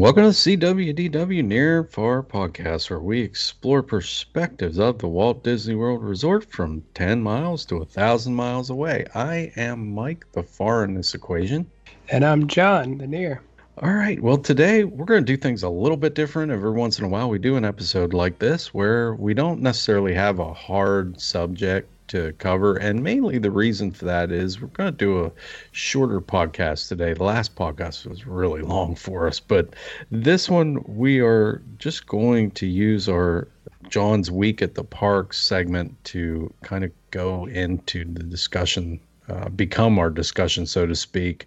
Welcome to the SeeWDW Near Far podcast, where we explore perspectives of the Walt Disney World Resort from 10 miles to a 1,000 miles away. I am Mike, the far in this equation. And I'm John, the near. All right. Well, today we're going to do things a little bit different. Every once in a while, we do an episode like this where we don't necessarily have a hard subject to cover. And mainly the reason for that is we're going to do a shorter podcast today. The last podcast was really long for us, but this one we are just going to use our John's Week at the Park segment to kind of go into the discussion. Uh, become our discussion, so to speak.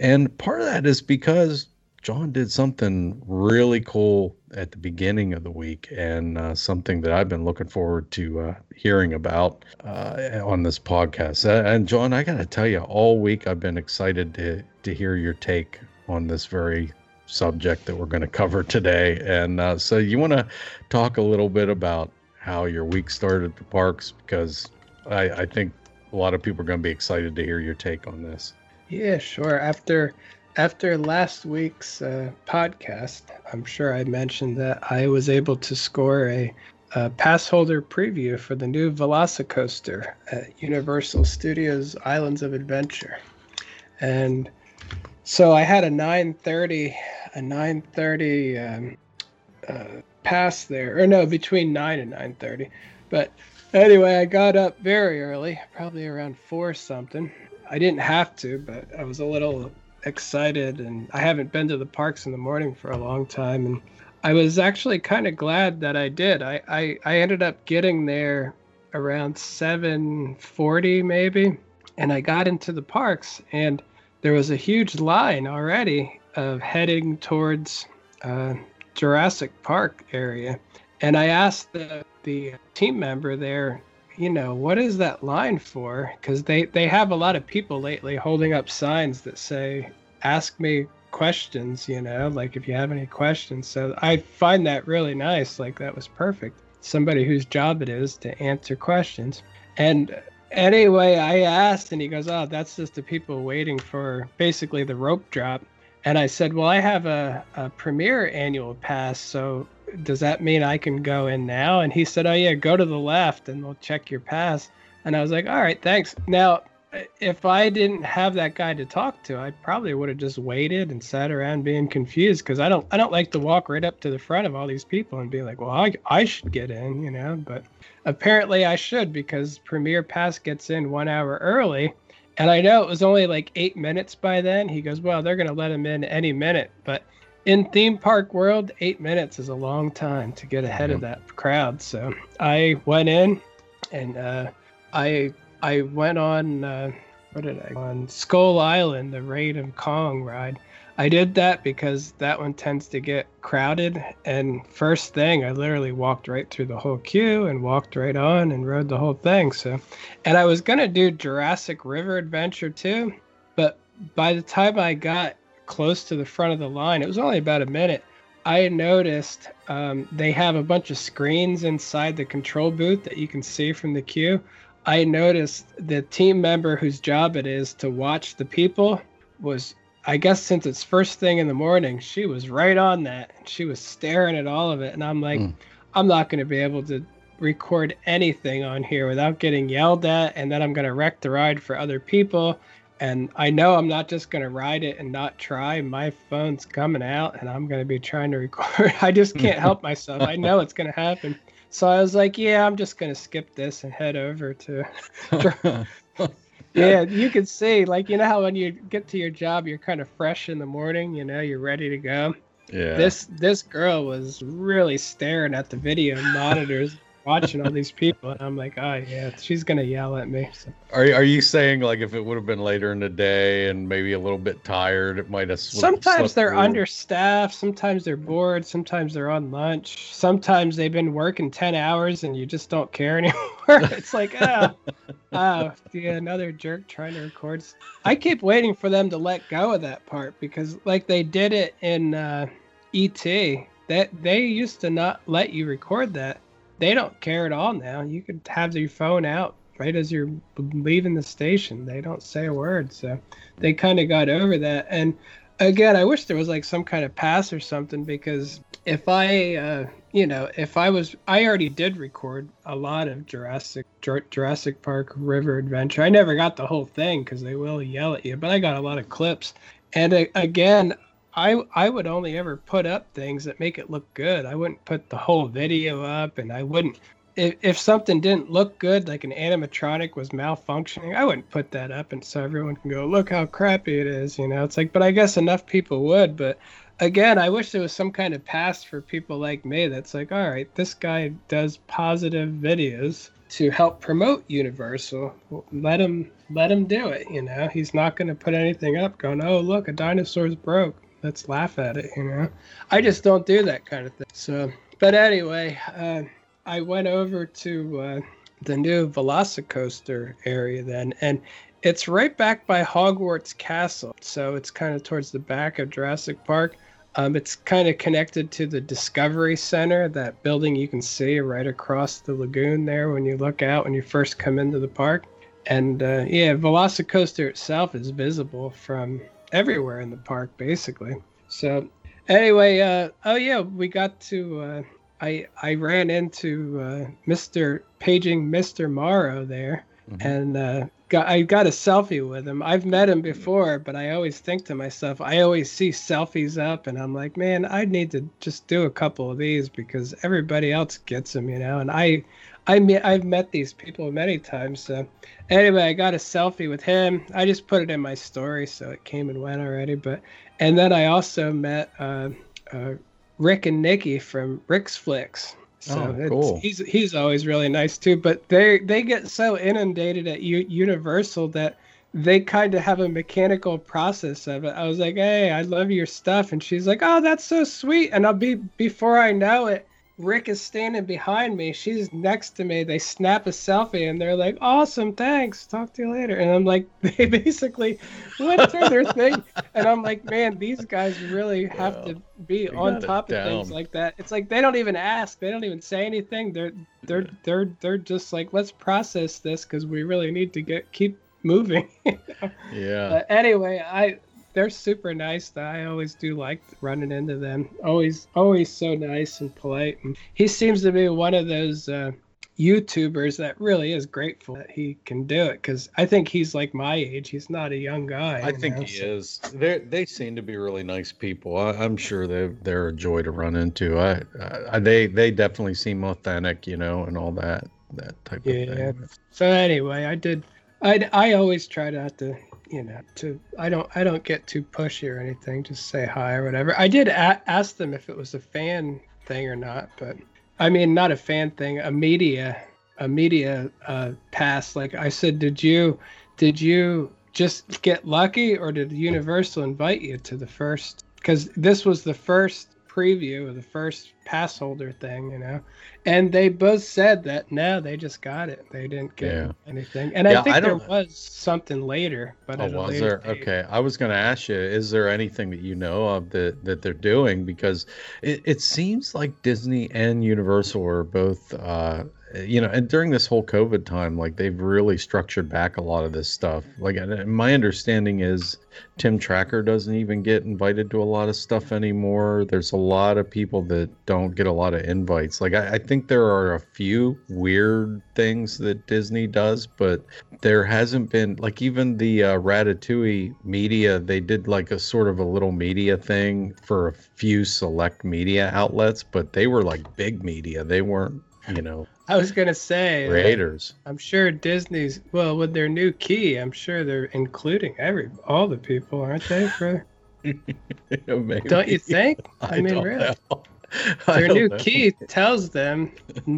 And part of that is because John did something really cool at the beginning of the week and uh, something that I've been looking forward to uh, hearing about uh, on this podcast. and John, I got to tell you, all week I've been excited to, to hear your take on this very subject that we're going to cover today. And uh, so, you want to talk a little bit about how your week started at the parks? Because I, I think a lot of people are going to be excited to hear your take on this. Yeah, sure. After after last week's uh, podcast, I'm sure I mentioned that I was able to score a, a pass holder preview for the new Velocicoaster at Universal Studios Islands of Adventure, and so I had a 9:30 a 9:30 um, uh, pass there, or no, between 9 and 9:30, but. Anyway, I got up very early, probably around four something. I didn't have to, but I was a little excited and I haven't been to the parks in the morning for a long time and I was actually kind of glad that I did. I, I, I ended up getting there around 7:40 maybe and I got into the parks and there was a huge line already of heading towards uh, Jurassic Park area and I asked the the team member there you know, what is that line for? Because they, they have a lot of people lately holding up signs that say, ask me questions, you know, like if you have any questions. So I find that really nice. Like that was perfect. Somebody whose job it is to answer questions. And anyway, I asked, and he goes, Oh, that's just the people waiting for basically the rope drop. And I said, Well, I have a, a premier annual pass. So does that mean I can go in now? And he said, Oh, yeah, go to the left and we'll check your pass. And I was like, All right, thanks. Now, if I didn't have that guy to talk to, I probably would have just waited and sat around being confused because I don't I don't like to walk right up to the front of all these people and be like, well, I, I should get in, you know. But apparently I should because Premier Pass gets in one hour early, and I know it was only like eight minutes by then. He goes, well, they're gonna let him in any minute, but in theme park world, eight minutes is a long time to get ahead mm-hmm. of that crowd. So I went in, and uh, I I went on uh, what did I on Skull Island, the Reign of Kong ride. I did that because that one tends to get crowded. And first thing, I literally walked right through the whole queue and walked right on and rode the whole thing. So, and I was gonna do Jurassic River Adventure too, but by the time I got close to the front of the line. It was only about a minute. I noticed um, they have a bunch of screens inside the control booth that you can see from the queue. I noticed the team member whose job it is to watch the people was, I guess, since it's first thing in the morning, she was right on that. She was staring at all of it. And I'm like, mm. I'm not going to be able to record anything on here without getting yelled at. And then I'm going to wreck the ride for other people and I know I'm not just going to ride it and not try. My phone's coming out and I'm going to be trying to record. I just can't help myself. I know it's going to happen. So I was like, yeah, I'm just going to skip this and head over to. yeah, you can see, like, you know how when you get to your job, you're kind of fresh in the morning, you know, you're ready to go. Yeah. This this girl was really staring at the video monitors watching all these people, and I'm like, oh yeah, she's gonna yell at me. So. Are are you saying like if it would have been later in the day and maybe a little bit tired, it might have. Sometimes they're through. understaffed. Sometimes they're bored. Sometimes they're on lunch. Sometimes they've been working ten hours and you just don't care anymore. it's like, oh, oh, yeah, another jerk trying to record. I keep waiting for them to let go of that part because like they did it in uh, ET. That they used to not let you record that they don't care at all now. You could have your phone out right as you're leaving the station. They don't say a word. So they kind of got over that. And again, I wish there was like some kind of pass or something because if I, uh, you know, if I was, I already did record a lot of Jurassic Jurassic Park River Adventure. I never got the whole thing because they will yell at you, but I got a lot of clips. And uh, again, I I would only ever put up things that make it look good. I wouldn't put the whole video up, and I wouldn't if, if something didn't look good, like an animatronic was malfunctioning, I wouldn't put that up and so everyone can go, look how crappy it is, you know. It's like, but I guess enough people would. But again, I wish there was some kind of pass for people like me that's like, all right, this guy does positive videos to help promote Universal. Let him let him do it, you know. He's not going to put anything up going, oh look, a dinosaur's broke. Let's laugh at it, you know. I just don't do that kind of thing. So, but anyway. Uh, I went over to uh, the new Velocicoaster area then, and it's right back by Hogwarts Castle. So it's kind of towards the back of Jurassic Park. Um, it's kind of connected to the Discovery Center, that building you can see right across the lagoon there when you look out when you first come into the park. And uh, yeah, Velocicoaster itself is visible from everywhere in the park, basically. So anyway, uh, oh yeah, we got to uh, I I ran into uh, Mr. paging Mr. Morrow there, mm-hmm. and uh, got I got a selfie with him. I've met him before, but I always think to myself, I always see selfies up, and I'm like, man, I need to just do a couple of these because everybody else gets them, you know. And I I met I've met these people many times. So anyway, I got a selfie with him. I just put it in my story, so it came and went already. But and then I also met. Uh, uh, Rick and Nikki from Rick's Flicks. So oh, cool. he's he's always really nice too. But they they get so inundated at U- Universal that they kind of have a mechanical process of it. I was like, "Hey, I love your stuff," and she's like, "Oh, that's so sweet." And I'll be before I know it, Rick is standing behind me. She's next to me. They snap a selfie and they're like, "Awesome, thanks. Talk to you later." And I'm like, they basically went through their thing, and I'm like, man, these guys really have yeah, to be on top of things like that. It's like they don't even ask. They don't even say anything. They're they're yeah. they're they're just like, let's process this because we really need to get keep moving. yeah. But anyway, I they're super nice. I always do like running into them. Always, always so nice and polite. And he seems to be one of those uh, YouTubers that really is grateful that he can do it because I think he's like my age. He's not a young guy. I think know, he so. is. They they seem to be really nice people. I, am sure they they're a joy to run into. I, I, they they definitely seem authentic, you know, and all that that type yeah. of thing. So anyway, I did. I I always try not to you know to i don't i don't get too pushy or anything just say hi or whatever. I did a- ask them if it was a fan thing or not but i mean not a fan thing a media a media uh, pass. Like i said did you did you just get lucky or did universal invite you to the first? Because this was the first preview of the first pass holder thing, you know. And they both said that no, they just got it. They didn't get yeah. anything. And yeah, I think I there was something later, but oh, was there? Date. Okay, I was going to ask you: Is there anything that you know of that that they're doing? Because it, it seems like Disney and Universal are both uh, you know, and during this whole COVID time, like they've really structured back a lot of this stuff. Like, my understanding is Tim Tracker doesn't even get invited to a lot of stuff anymore. There's a lot of people that don't get a lot of invites. Like, I, I think there are a few weird things that Disney does, but there hasn't been, like, even the uh, Ratatouille media, they did like a sort of a little media thing for a few select media outlets, but they were like big media. They weren't you know. I was gonna say Raiders. I'm sure Disney's well with their new key. I'm sure they're including every all the people, aren't they? For don't you think? I, I mean, really, their new know. key tells them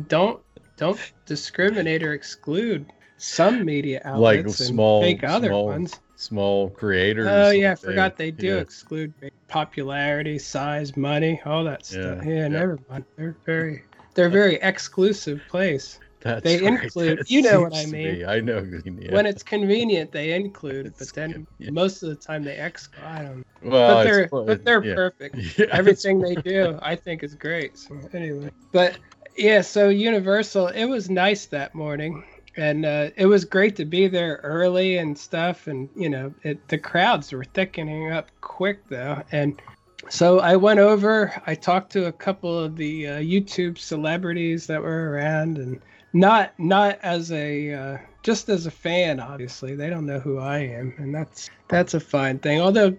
don't don't discriminate or exclude some media outlets like small, and fake other small, ones. Small creators. Oh yeah, I forgot they do yeah. exclude popularity, size, money, all that stuff. Yeah, yeah, yeah. never mind. They're very they're a very exclusive place. That's they right. include, that you know what I mean. I know. Yeah. When it's convenient, they include, it's, but then yeah. most of the time they exclude. I don't. Well, but they're but they're yeah. perfect. Everything they do, I think, is great. So anyway, but yeah, so Universal, it was nice that morning. and uh, it was great to be there early and stuff. And you know, it, the crowds were thickening up quick though, and so I went over. I talked to a couple of the uh, YouTube celebrities that were around, and not not as a uh, just as a fan. Obviously, they don't know who I am, and that's that's a fine thing. Although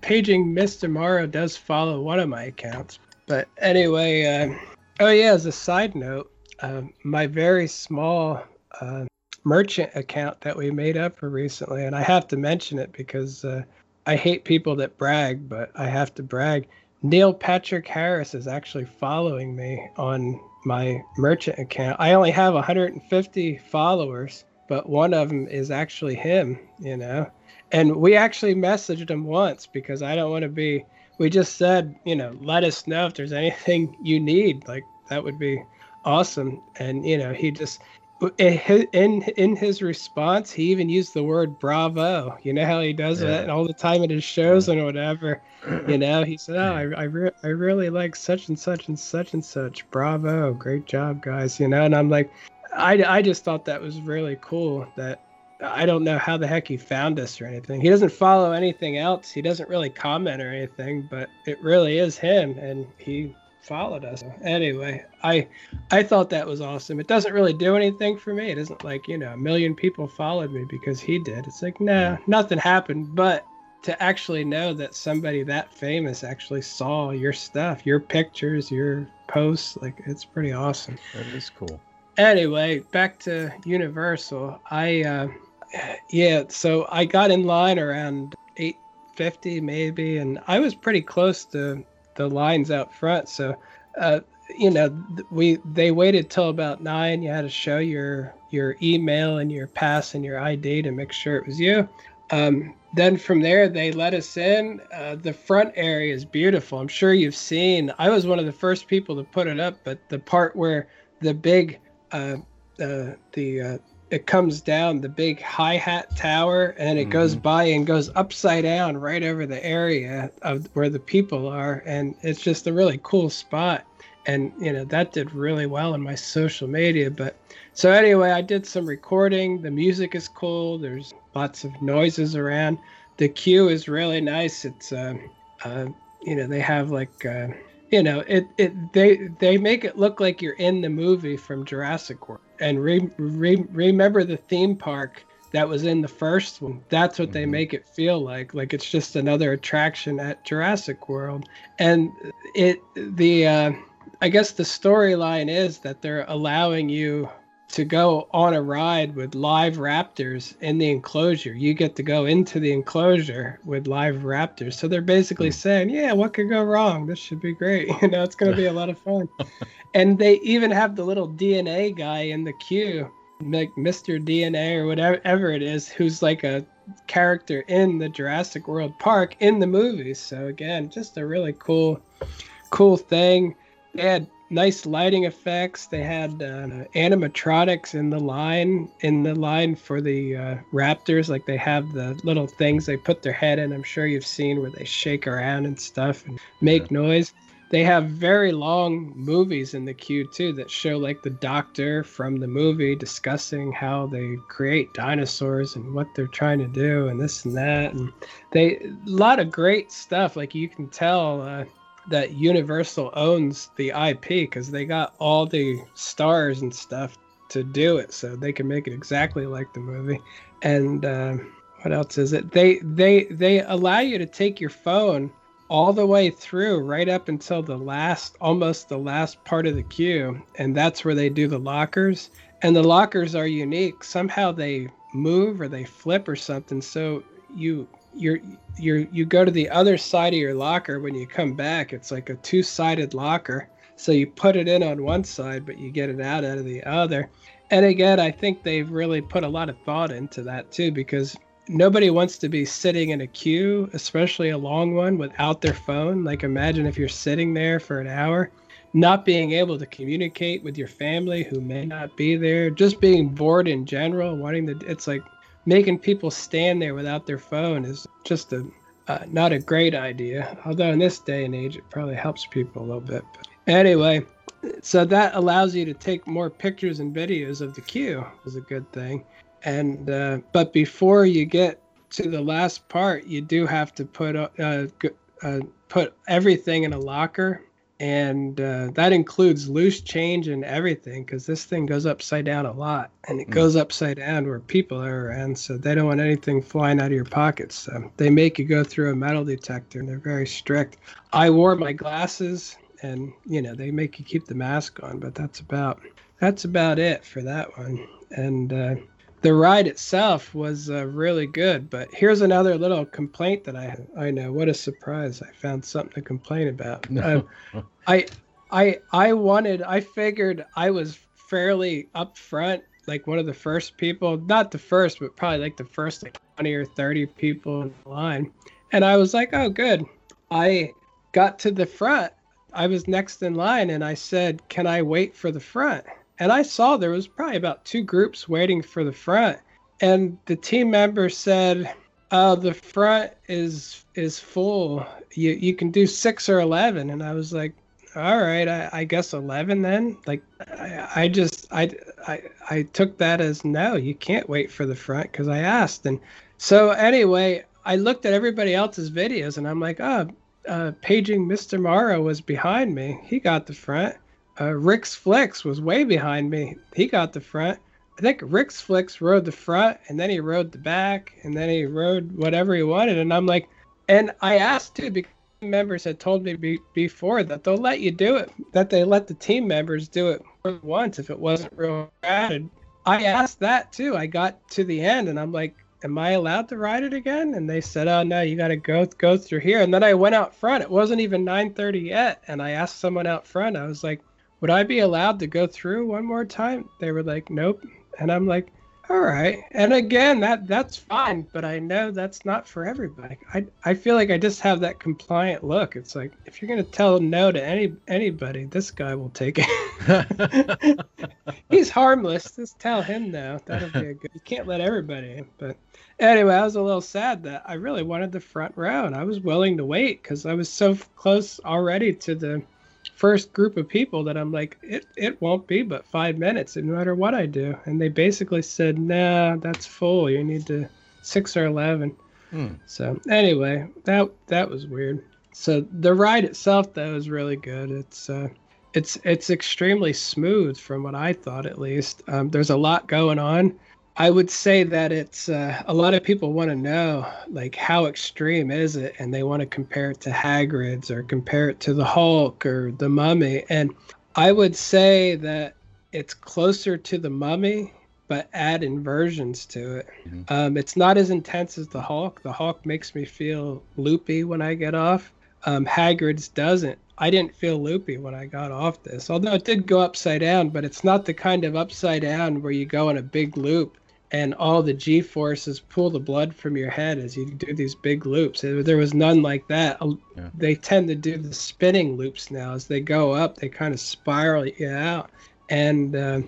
paging Mr. Morrow does follow one of my accounts. But anyway, uh, oh yeah, as a side note, uh, my very small uh, merchant account that we made up for recently, and I have to mention it because uh, I hate people that brag, but I have to brag. Neil Patrick Harris is actually following me on my merchant account. I only have 150 followers, but one of them is actually him, you know. And we actually messaged him once because I don't want to be. We just said, you know, let us know if there's anything you need. Like that would be awesome. And you know, he just in in his response, he even used the word "bravo." You know how he does yeah. that all the time in his shows and whatever. You know, he said, "Oh, I I, re- I really like such and such and such and such. Bravo, great job, guys." You know, and I'm like, I I just thought that was really cool. That I don't know how the heck he found us or anything. He doesn't follow anything else. He doesn't really comment or anything, but it really is him, and he followed us. Anyway, I I thought that was awesome. It doesn't really do anything for me. It isn't like, you know, a million people followed me because he did. It's like, nah, nothing happened. But to actually know that somebody that famous actually saw your stuff, your pictures, your posts, like it's pretty awesome. That is cool. Anyway, back to Universal. I uh yeah, so I got in line around 850 maybe and I was pretty close to the lines out front. So, uh, you know, we they waited till about nine. You had to show your your email and your pass and your ID to make sure it was you. Um, then from there, they let us in. Uh, the front area is beautiful. I'm sure you've seen. I was one of the first people to put it up, but the part where the big uh, uh, the uh, it comes down the big hi hat tower and it mm-hmm. goes by and goes upside down right over the area of where the people are. And it's just a really cool spot. And you know that did really well in my social media. But so anyway i did some recording. The music is cool. There's lots of noises around. The queue is really nice. It's uh, uh you know they have like uh you know it it they they make it look like you're in the movie from Jurassic World and re, re, remember the theme park that was in the first one that's what they mm-hmm. make it feel like like it's just another attraction at Jurassic World and it the uh I guess the storyline is that they're allowing you to go on a ride with live raptors in the enclosure. You get to go into the enclosure with live raptors. So they're basically hmm. saying, yeah, what could go wrong? This should be great. You know, it's going to be a lot of fun. and they even have the little DNA guy in the queue, like Mr. DNA or whatever it is, who's like a character in the Jurassic World Park in the movies. So again, just a really cool, cool thing. They had nice lighting effects. They had uh, animatronics in the line in the line for the uh, raptors. Like they have the little things they put their head in. I'm sure you've seen where they shake around and stuff and make yeah. noise. They have very long movies in the queue too that show like the doctor from the movie discussing how they create dinosaurs and what they're trying to do and this and that and they a lot of great stuff. Like you can tell. Uh, that Universal owns the IP because they got all the stars and stuff to do it, so they can make it exactly like the movie. And uh, what else is it? They they they allow you to take your phone all the way through, right up until the last, almost the last part of the queue, and that's where they do the lockers. And the lockers are unique. Somehow they move or they flip or something, so you you're you're you go to the other side of your locker. When you come back it's like a two-sided locker. So you put it in on one side but you get it out out of the other. And again i think they've really put a lot of thought into that too because nobody wants to be sitting in a queue especially a long one without their phone. Like imagine if you're sitting there for an hour not being able to communicate with your family who may not be there just being bored in general wanting to it's like making people stand there without their phone is just a uh, not a great idea. Although in this day and age, it probably helps people a little bit. But anyway, so that allows you to take more pictures and videos of the queue is a good thing and uh, but before you get to the last part you do have to put uh, uh, put everything in a locker and uh, that includes loose change and everything because this thing goes upside down a lot and it mm. goes upside down where people are and so they don't want anything flying out of your pockets so they make you go through a metal detector and they're very strict i wore my glasses and you know they make you keep the mask on but that's about that's about it for that one and uh, the ride itself was uh, really good. But here's another little complaint that I I know. What a surprise! I found something to complain about. No. Uh, I I I wanted. I figured I was fairly up front, like one of the first people. Not the first, but probably like the first like 20 or 30 people in line. And I was like, oh, good. I got to the front. I was next in line, and I said, "Can I wait for the front?" And I saw there was probably about two groups waiting for the front, and the team member said, "Oh, the front is is full. You you can do six or 11. And I was like, "All right, I, I guess eleven then." Like, I, I just I, I I took that as no, you can't wait for the front because I asked, and so anyway, I looked at everybody else's videos, and I'm like, "Oh." Uh, paging Mr. Morrow was behind me. He got the front uh, Rick's Flicks was way behind me. He got the front. I think Rick's Flicks rode the front, and then he rode the back, and then he rode whatever he wanted. And I'm like, and I asked too because members had told me be, before that they'll let you do it, that they let the team members do it once if it wasn't real crowded. I asked that too. I got to the end, and I'm like, am I allowed to ride it again? And they said, oh no, you got to go go through here. And then I went out front. It wasn't even 9:30 yet, and I asked someone out front. I was like would I be allowed to go through one more time? They were like, nope. And I'm like, all right. And again, that that's fine, but I know that's not for everybody. I I feel like I just have that compliant look. It's like if you're gonna tell no to any anybody, this guy will take it. He's harmless. Just tell him no. That'll be a good. You can't let everybody in. But anyway, I was a little sad that I really wanted the front row, and I was willing to wait because I was so close already to the first group of people that I'm like, it, it won't be but five minutes no matter what I do. And they basically said, nah, that's full. You need to six or 11. Hmm. So anyway, that, that was weird. So the ride itself though is really good. It's, uh, it's, it's extremely smooth from what I thought at least. Um, there's a lot going on. I would say that it's uh, a lot of people want to know like how extreme is it, and they want to compare it to Hagrid's or compare it to the Hulk or the Mummy, and I would say that it's closer to the Mummy, but add inversions to it. Mm-hmm. Um, it's not as intense as the Hulk. The Hulk makes me feel loopy when I get off. Um, Hagrid's doesn't. I didn't feel loopy when I got off this, although it did go upside down, but it's not the kind of upside down where you go in a big loop and all the g forces pull the blood from your head as you do these big loops. There was none like that. Yeah. they tend to do the spinning loops now. As they go up they kind of spiral you out. And uh,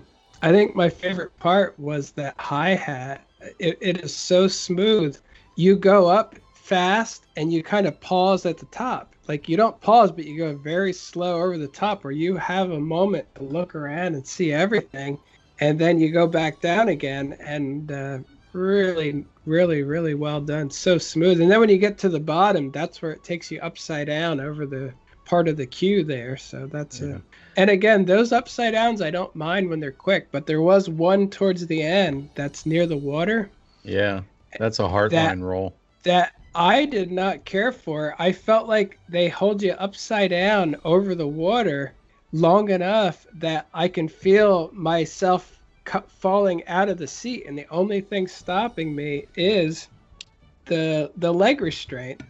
i think my favorite part was that hi-hat. It, it is so smooth. You go up fast and you kind of pause at the top. Like you don't pause but you go very slow over the top where you have a moment to look around and see everything and then you go back down again and uh, really really really well done. So smooth. And then when you get to the bottom that's where it takes you upside down over the part of the queue there. So that's yeah. and again those upside downs i don't mind when they're quick but there was one towards the end that's near the water. Yeah that's a hard that, line roll. that i did not care for. I felt like they hold you upside down over the water long enough that I can feel myself falling out of the seat, and the only thing stopping me is the the leg restraint.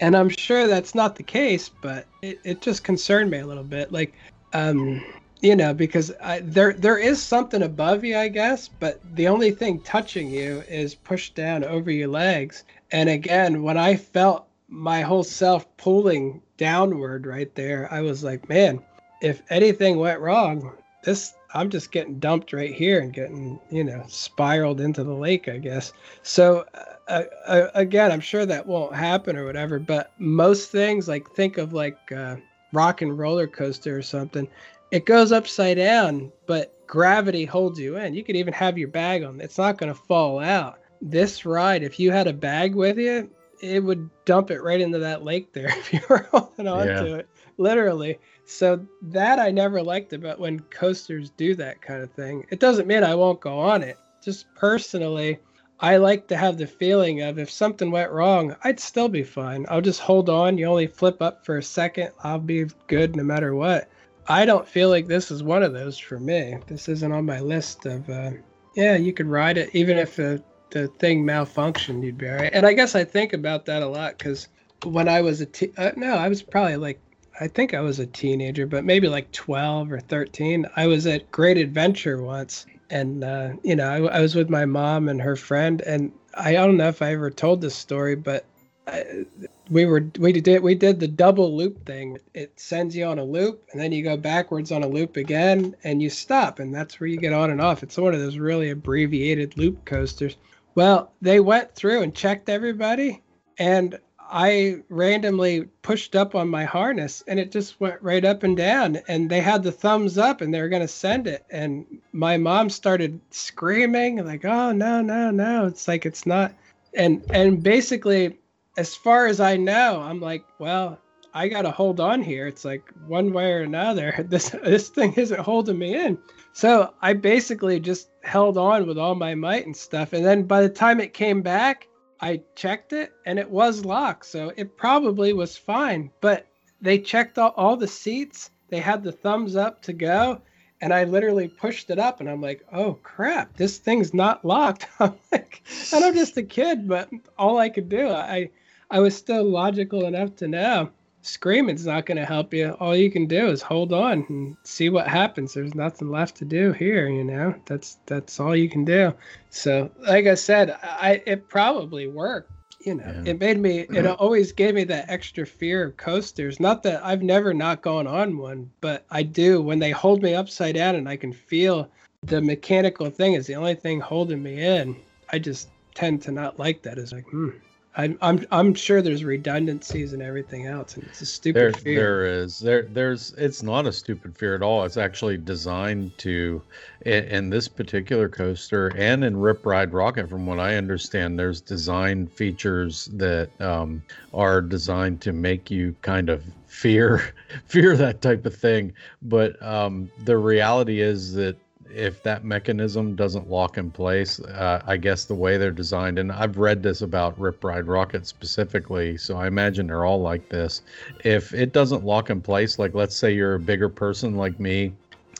And I'm sure that's not the case, but it, it just concerned me a little bit. Like, um, you know, because I, there there is something above you, I guess, but the only thing touching you is pushed down over your legs. And again, when I felt my whole self pulling downward right there, I was like, man, if anything went wrong, this I'm just getting dumped right here and getting, you know, spiraled into the lake, I guess. So uh, uh, again, I'm sure that won't happen or whatever, but most things like think of like uh, rock and roller coaster or something, it goes upside down, but gravity holds you in. You could even have your bag on. It's not going to fall out. This ride, if you had a bag with you, it would dump it right into that lake there if you were holding on yeah. to it, literally. So that I never liked about when coasters do that kind of thing. It doesn't mean I won't go on it. Just personally, I like to have the feeling of if something went wrong, I'd still be fine. I'll just hold on. You only flip up for a second. I'll be good no matter what. I don't feel like this is one of those for me. This isn't on my list of, uh, yeah, you could ride it even if the, the thing malfunctioned, you'd be all right. And I guess I think about that a lot because when I was a te- uh, no, I was probably like, I think I was a teenager, but maybe like 12 or 13. I was at Great Adventure once and uh, you know I, I, was with my mom and her friend and i don't know if i ever told this story but I, we were we did we did the double loop thing it sends you on a loop and then you go backwards on a loop again and you stop and that's where you get on and off it's one of those really abbreviated loop coasters well they went through and checked everybody and I randomly pushed up on my harness and it just went right up and down. And they had the thumbs up and they were going to send it. And my mom started screaming, like, oh, no, no, no. It's like, it's not. And, and basically, as far as I know, I'm like, well, I got to hold on here. It's like one way or another, this, this thing isn't holding me in. So I basically just held on with all my might and stuff. And then by the time it came back, I checked it and it was locked, so it probably was fine. But they checked all, all the seats. They had the thumbs up to go, and I literally pushed it up, and I'm like, "Oh crap, this thing's not locked." I'm like, and I'm just a kid, but all I could do, I, I was still logical enough to know screaming's not going to help you. All you can do is hold on and see what happens. There's nothing left to do here, you know. That's that's all you can do. So, like I said, I it probably worked. You know, yeah. it made me. It always gave me that extra fear of coasters. Not that I've never not gone on one, but I do when they hold me upside down and I can feel the mechanical thing is the only thing holding me in. I just tend to not like that. It's like, hmm, I'm I'm I'm sure there's redundancies and everything else, and it's a stupid there, fear. There is there there's it's not a stupid fear at all. It's actually designed to, in, in this particular coaster and in Rip Ride Rockit, from what I understand, there's design features that um, are designed to make you kind of fear fear that type of thing. But um, the reality is that if that mechanism doesn't lock in place, uh, I guess the way they're designed, and I've read this about Rip Ride Rockit specifically, so I imagine they're all like this. If it doesn't lock in place, like let's say you're a bigger person like me,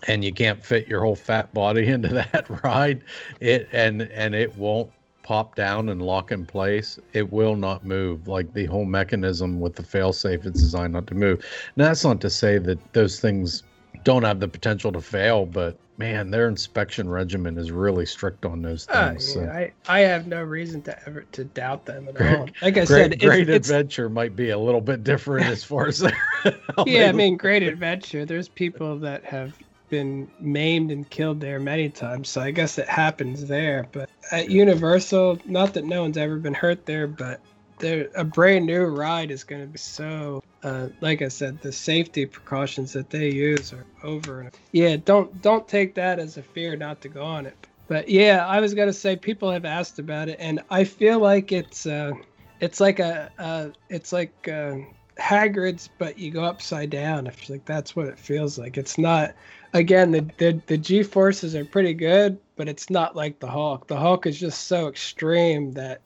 and you can't fit your whole fat body into that ride, it and and it won't pop down and lock in place, it will not move. Like the whole mechanism with the failsafe is designed not to move. Now that's not to say that those things don't have the potential to fail, but man, their inspection regimen is really strict on those things. Uh, yeah, so. I, I have no reason to ever to doubt them at all. Like I great, said, Great it's, Adventure it's, might be a little bit different as far as their. yeah, I mean, Great Adventure. There's people that have been maimed and killed there many times, so I guess it happens there. But at Universal, not that no one's ever been hurt there, but there a brand new ride is going to be so uh, like I said, the safety precautions that they use are over. Yeah, don't don't take that as a fear not to go on it. But yeah, I was gonna say people have asked about it, and I feel like it's uh, it's like a uh, it's like uh, Hagrid's, but you go upside down. I feel like that's what it feels like. It's not. Again, the the, the G forces are pretty good, but it's not like the Hulk. The Hulk is just so extreme that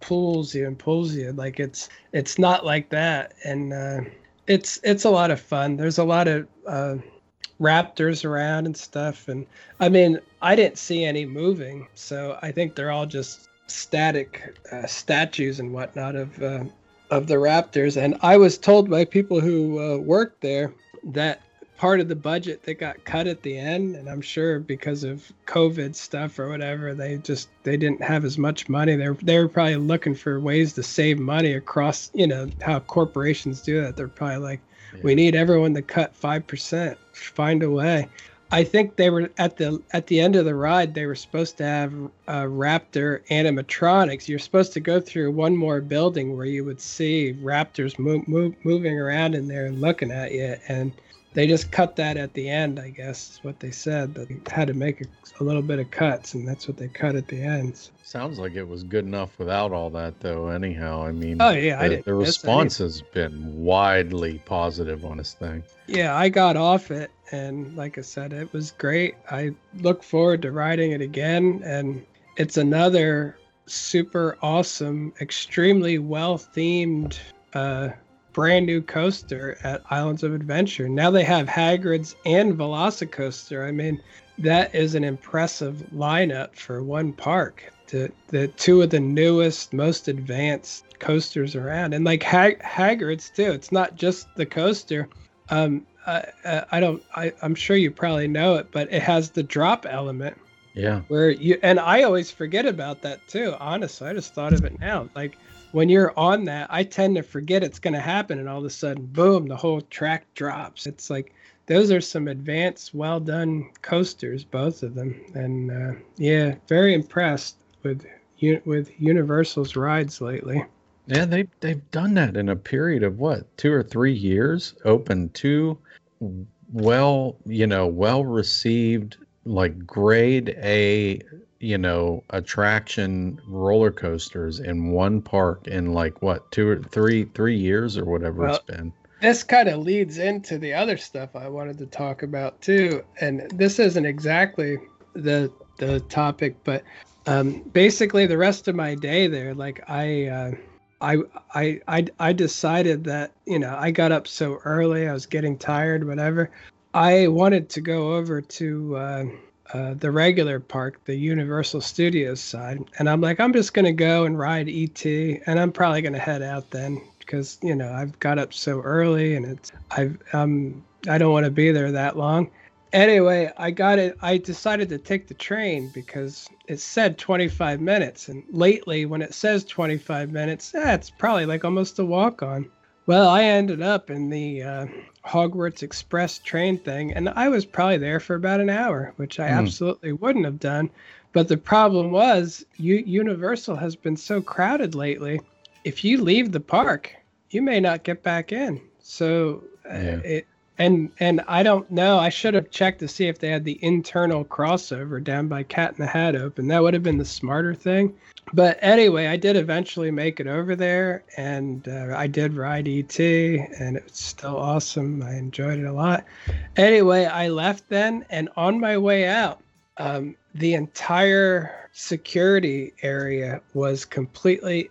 pulls you and pulls you. Like it's it's not like that. And uh, it's it's a lot of fun. There's a lot of uh, raptors around and stuff. And i mean i didn't see any moving. So i think they're all just static uh, statues and whatnot of uh, of the raptors. And i was told by people who uh, worked there that part of the budget that got cut at the end and i'm sure because of covid stuff or whatever they just they didn't have as much money they were, they were probably looking for ways to save money across you know how corporations do that they're probably like yeah. we need everyone to cut 5% find a way i think they were at the at the end of the ride they were supposed to have uh, Raptor animatronics, you're supposed to go through one more building where you would see Raptors move, move, moving around in there and looking at you. And they just cut that at the end, I guess, is what they said. That they had to make a, a little bit of cuts, and that's what they cut at the end. Sounds like it was good enough without all that, though. Anyhow, I mean, oh yeah, the, I. The response has been widely positive on this thing. Yeah, I got off it, and like I said, it was great. I look forward to riding it again, and it's another super awesome, extremely well themed uh, brand new coaster at Islands of Adventure. Now they have Hagrid's and Velocicoaster. I mean, that is an impressive lineup for one park. The, the two of the newest, most advanced coasters around, and like Hag- Hagrid's too. It's not just the coaster. Um, I, I don't. I, I'm sure you probably know it, but it has the drop element. Yeah. Where you and I always forget about that too. Honestly, I just thought of it now. Like when you're on that, I tend to forget it's going to happen, and all of a sudden, boom, the whole track drops. It's like those are some advanced, well done coasters, both of them, and uh, yeah, very impressed with with Universal's rides lately. Yeah, they they've done that in a period of what two or three years. Open two, well, you know, well received, like grade A you know attraction roller coasters in one park in like what two or three three years or whatever well, it's been. this kind of leads into the other stuff i wanted to talk about too and this isn't exactly the the topic but um, basically the rest of my day there like i uh, I, I I I decided that you know I got up so early I was getting tired whatever I wanted to go over to uh, uh, the regular park, the Universal Studios side, and I'm like, I'm just gonna go and ride ET, and I'm probably gonna head out then because you know I've got up so early and it's I've um I don't want to be there that long. Anyway, I got it. I decided to take the train because it said 25 minutes, and lately when it says 25 minutes, eh, probably like almost a walk on. Well, I ended up in the uh, Hogwarts Express train thing, and I was probably there for about an hour, which I mm. absolutely wouldn't have done. But the problem was, U- Universal has been so crowded lately. If you leave the park, you may not get back in. So uh, yeah. it, and and I don't know. I should have checked to see if they had the internal crossover down by Cat in the Hat open. That would have been the smarter thing. But anyway, I did eventually make it over there, and uh, I did ride ET, and it was still awesome. I enjoyed it a lot. Anyway, I left then, and on my way out, um, the entire security area was completely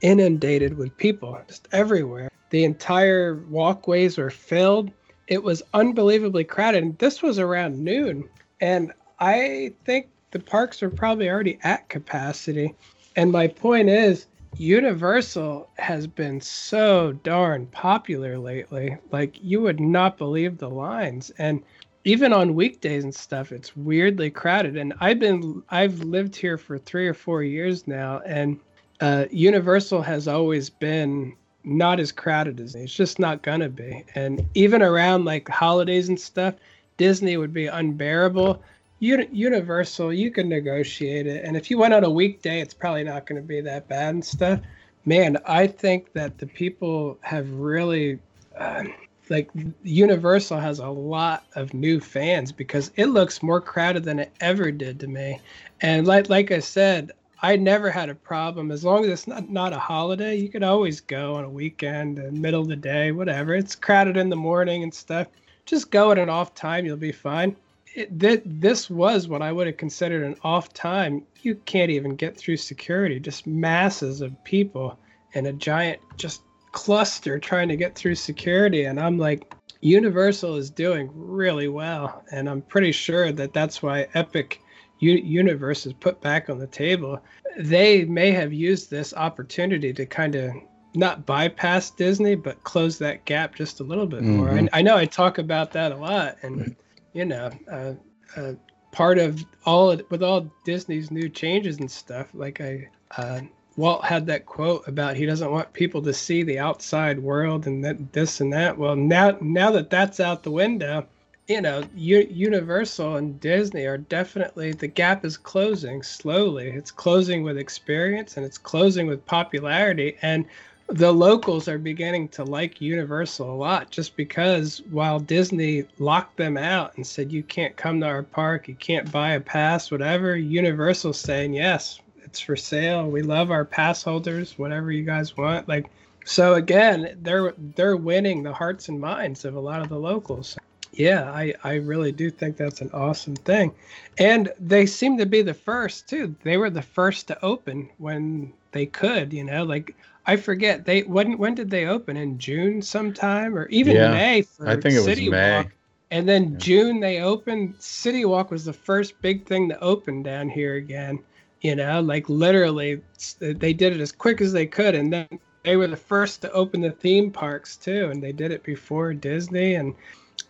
inundated with people, just everywhere. The entire walkways were filled it was unbelievably crowded. And this was around noon. And I think the parks are probably already at capacity. And my point is, Universal has been so darn popular lately. Like, you would not believe the lines. And even on weekdays and stuff, it's weirdly crowded. And I've been, I've lived here for three or four years now. And uh, Universal has always been not as crowded as it's just not gonna be. And even around like holidays and stuff, Disney would be unbearable. Uni- Universal, you can negotiate it, and if you went on a weekday, it's probably not going to be that bad and stuff. Man, I think that the people have really, uh, like, Universal has a lot of new fans because it looks more crowded than it ever did to me. And like like I said, I never had a problem as long as it's not not a holiday. You could always go on a weekend, in middle of the day, whatever. It's crowded in the morning and stuff. Just go at an off time, you'll be fine. It, th- this was what I would have considered an off time. You can't even get through security. Just masses of people and a giant just cluster trying to get through security. And I'm like, Universal is doing really well, and I'm pretty sure that that's why Epic universe is put back on the table, they may have used this opportunity to kind of not bypass Disney, but close that gap just a little bit mm-hmm. more. I, I, know I talk about that a lot, and you know, uh, uh, part of all with all Disney's new changes and stuff, like I. Uh, Walt had that quote about he doesn't want people to see the outside world and that this and that. Well, now now that that's out the window, you know, U- Universal and Disney are definitely the gap is closing slowly. It's closing with experience and it's closing with popularity. And the locals are beginning to like Universal a lot just because while Disney locked them out and said, you can't come to our park, you can't buy a pass, whatever, Universal's saying, yes, it's for sale. We love our pass holders, whatever you guys want. Like, so again, they're they're winning the hearts and minds of a lot of the locals. Yeah, I, I really do think that's an awesome thing. And they seem to be the first too. They were the first to open when they could, you know, like I forget they when when did they open in June sometime or even yeah, May for I think it City was May. Walk. And then yeah. June they opened City Walk was the first big thing to open down here again. You know, like literally they did it as quick as they could and then they were the first to open the theme parks too and they did it before Disney and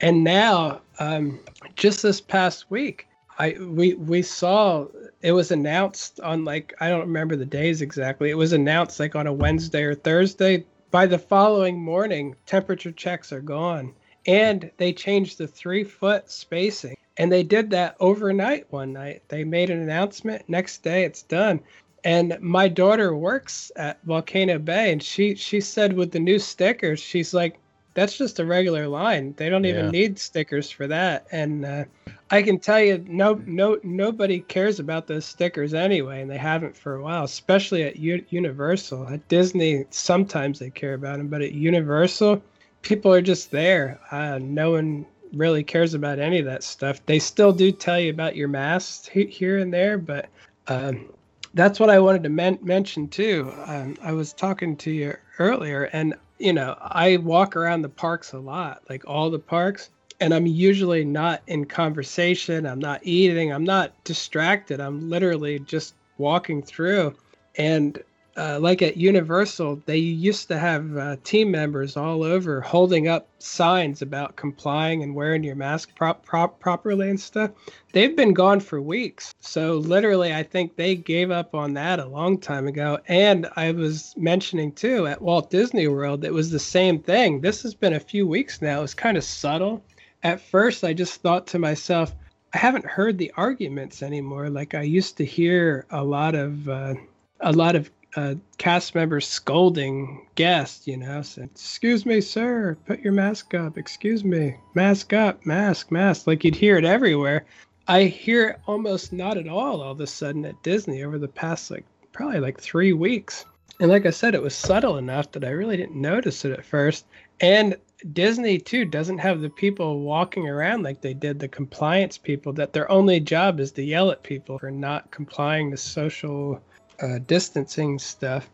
and now um, just this past week I we we saw it was announced on like I don't remember the days exactly. It was announced like on a Wednesday or Thursday. By the following morning, temperature checks are gone, and they changed the three foot spacing. And they did that overnight one night. They made an announcement. Next day, it's done. And my daughter works at Volcano Bay, and she she said with the new stickers, she's like, that's just a regular line. They don't even yeah. need stickers for that. And uh, I can tell you, no, no, nobody cares about those stickers anyway, and they haven't for a while. Especially at U- Universal, at Disney, sometimes they care about them, but at Universal, people are just there. Uh, no one really cares about any of that stuff. They still do tell you about your masks he- here and there, but um, that's what I wanted to men- mention too. Um, I was talking to you earlier, and you know, I walk around the parks a lot, like all the parks, and I'm usually not in conversation. I'm not eating. I'm not distracted. I'm literally just walking through. And uh, like at Universal, they used to have uh, team members all over holding up signs about complying and wearing your mask prop, prop, properly and stuff. They've been gone for weeks. So, literally, I think they gave up on that a long time ago. And I was mentioning too at Walt Disney World, it was the same thing. This has been a few weeks now. It's kind of subtle. At first, I just thought to myself, I haven't heard the arguments anymore. Like I used to hear a lot of. Uh, a lot of a cast member scolding guests, you know, said, Excuse me, sir, put your mask up. Excuse me, mask up, mask, mask. Like you'd hear it everywhere. I hear it almost not at all all of a sudden at Disney over the past, like, probably like three weeks. And like I said, it was subtle enough that I really didn't notice it at first. And Disney, too, doesn't have the people walking around like they did the compliance people, that their only job is to yell at people for not complying to social uh, distancing stuff.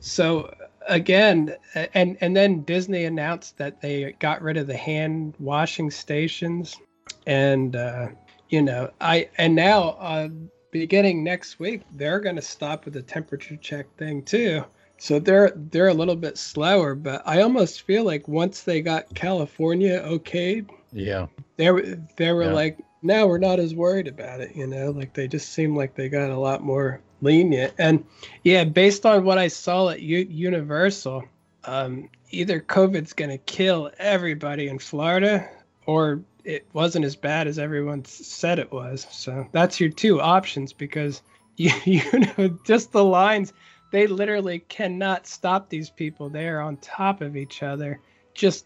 So again, and and then Disney announced that they got rid of the hand washing stations, and uh, you know I and now uh, beginning next week they're going to stop with the temperature check thing too. So they're they're a little bit slower, but I almost feel like once they got California okayed, yeah, they were they were yeah. like now we're not as worried about it, you know, like they just seem like they got a lot more lenient. And yeah, based on what I saw at U- Universal, um, either COVID's going to kill everybody in Florida or it wasn't as bad as everyone said it was. So that's your two options because you, you know, just the lines, they literally cannot stop these people. They are on top of each other, just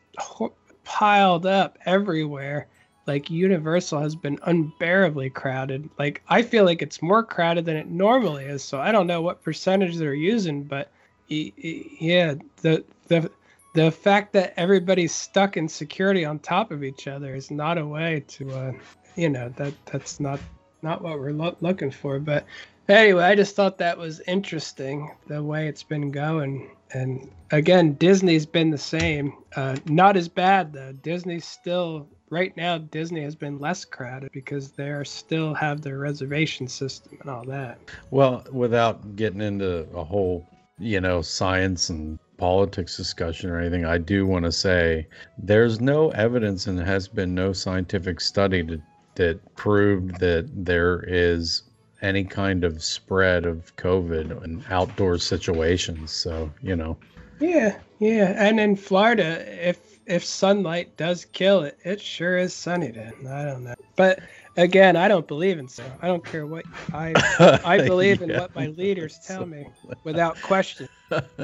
piled up everywhere like Universal has been unbearably crowded. Like I feel like it's more crowded than it normally is. So I don't know what percentage they're using, but yeah, the the the fact that everybody's stuck in security on top of each other is not a way to, uh, you know, that that's not not what we're lo- looking for. But anyway, I just thought that was interesting the way it's been going. And again, Disney's been the same. Uh, not as bad though. Disney's still right now Disney has been less crowded because they're still have their reservation system and all that. Well, without getting into a whole, you know, science and politics discussion or anything, I do want to say there's no evidence and has been no scientific study to, that proved that there is any kind of spread of COVID in outdoor situations. So, you know. Yeah, yeah. And in Florida, if if sunlight does kill it, it sure is sunny then. I don't know. But again, I don't believe in so. I don't care what I I believe in what my leaders tell me without question.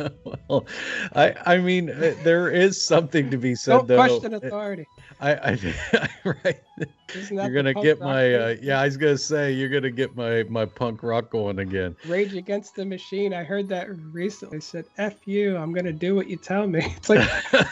well, I I mean uh, there is something to be said don't though. question authority. I, I, right. You're gonna get my uh, yeah. I was gonna say you're gonna get my my punk rock going again. Rage Against the Machine. I heard that recently. Said "F you." I'm gonna do what you tell me. It's like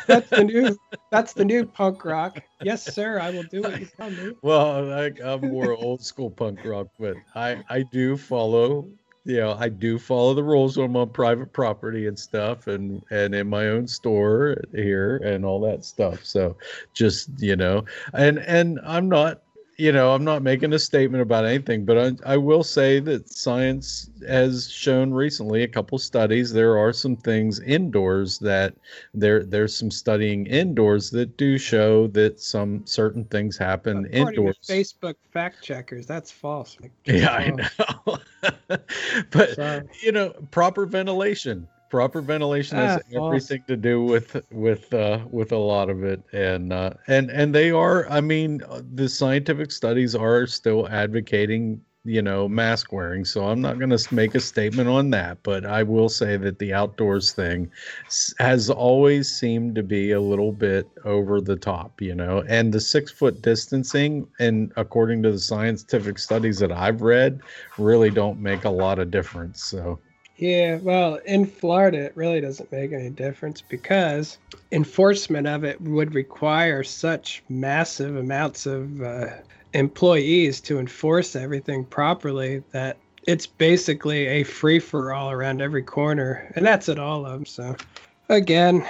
that's the new that's the new punk rock. Yes, sir. I will do what you tell me. Well, like I'm more old school punk rock, but I I do follow you know, I do follow the rules when I'm on private property and stuff, and and in my own store here and all that stuff. So, just you know, and and I'm not you know, I'm not making a statement about anything, but I, I, will say that science has shown recently a couple studies. There are some things indoors that there there's some studying indoors that do show that some certain things happen According indoors. Facebook fact checkers, that's false. yeah, false. I oh. know. but Sorry. you know, proper ventilation proper ventilation has ah, everything to do with with uh, with a lot of it. And uh, and and they are i mean the scientific studies are still advocating you know mask wearing. So i'm not going to make a statement on that but i will say that the outdoors thing has always seemed to be a little bit over the top you know? And the six foot distancing and according to the scientific studies that i've read really don't make a lot of difference so yeah, well, in Florida, it really doesn't make any difference because enforcement of it would require such massive amounts of uh, employees to enforce everything properly that it's basically a free for all around every corner, and that's at all of them. So, again,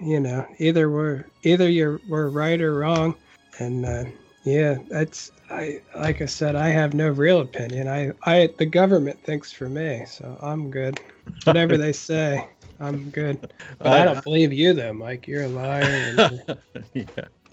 you know, either we're either you're we're right or wrong, and uh, yeah, that's I like I said, I have no real opinion. I, I the government thinks for me, so I'm good. Whatever they say, I'm good. But I don't believe you though, Mike. You're a liar. Yeah.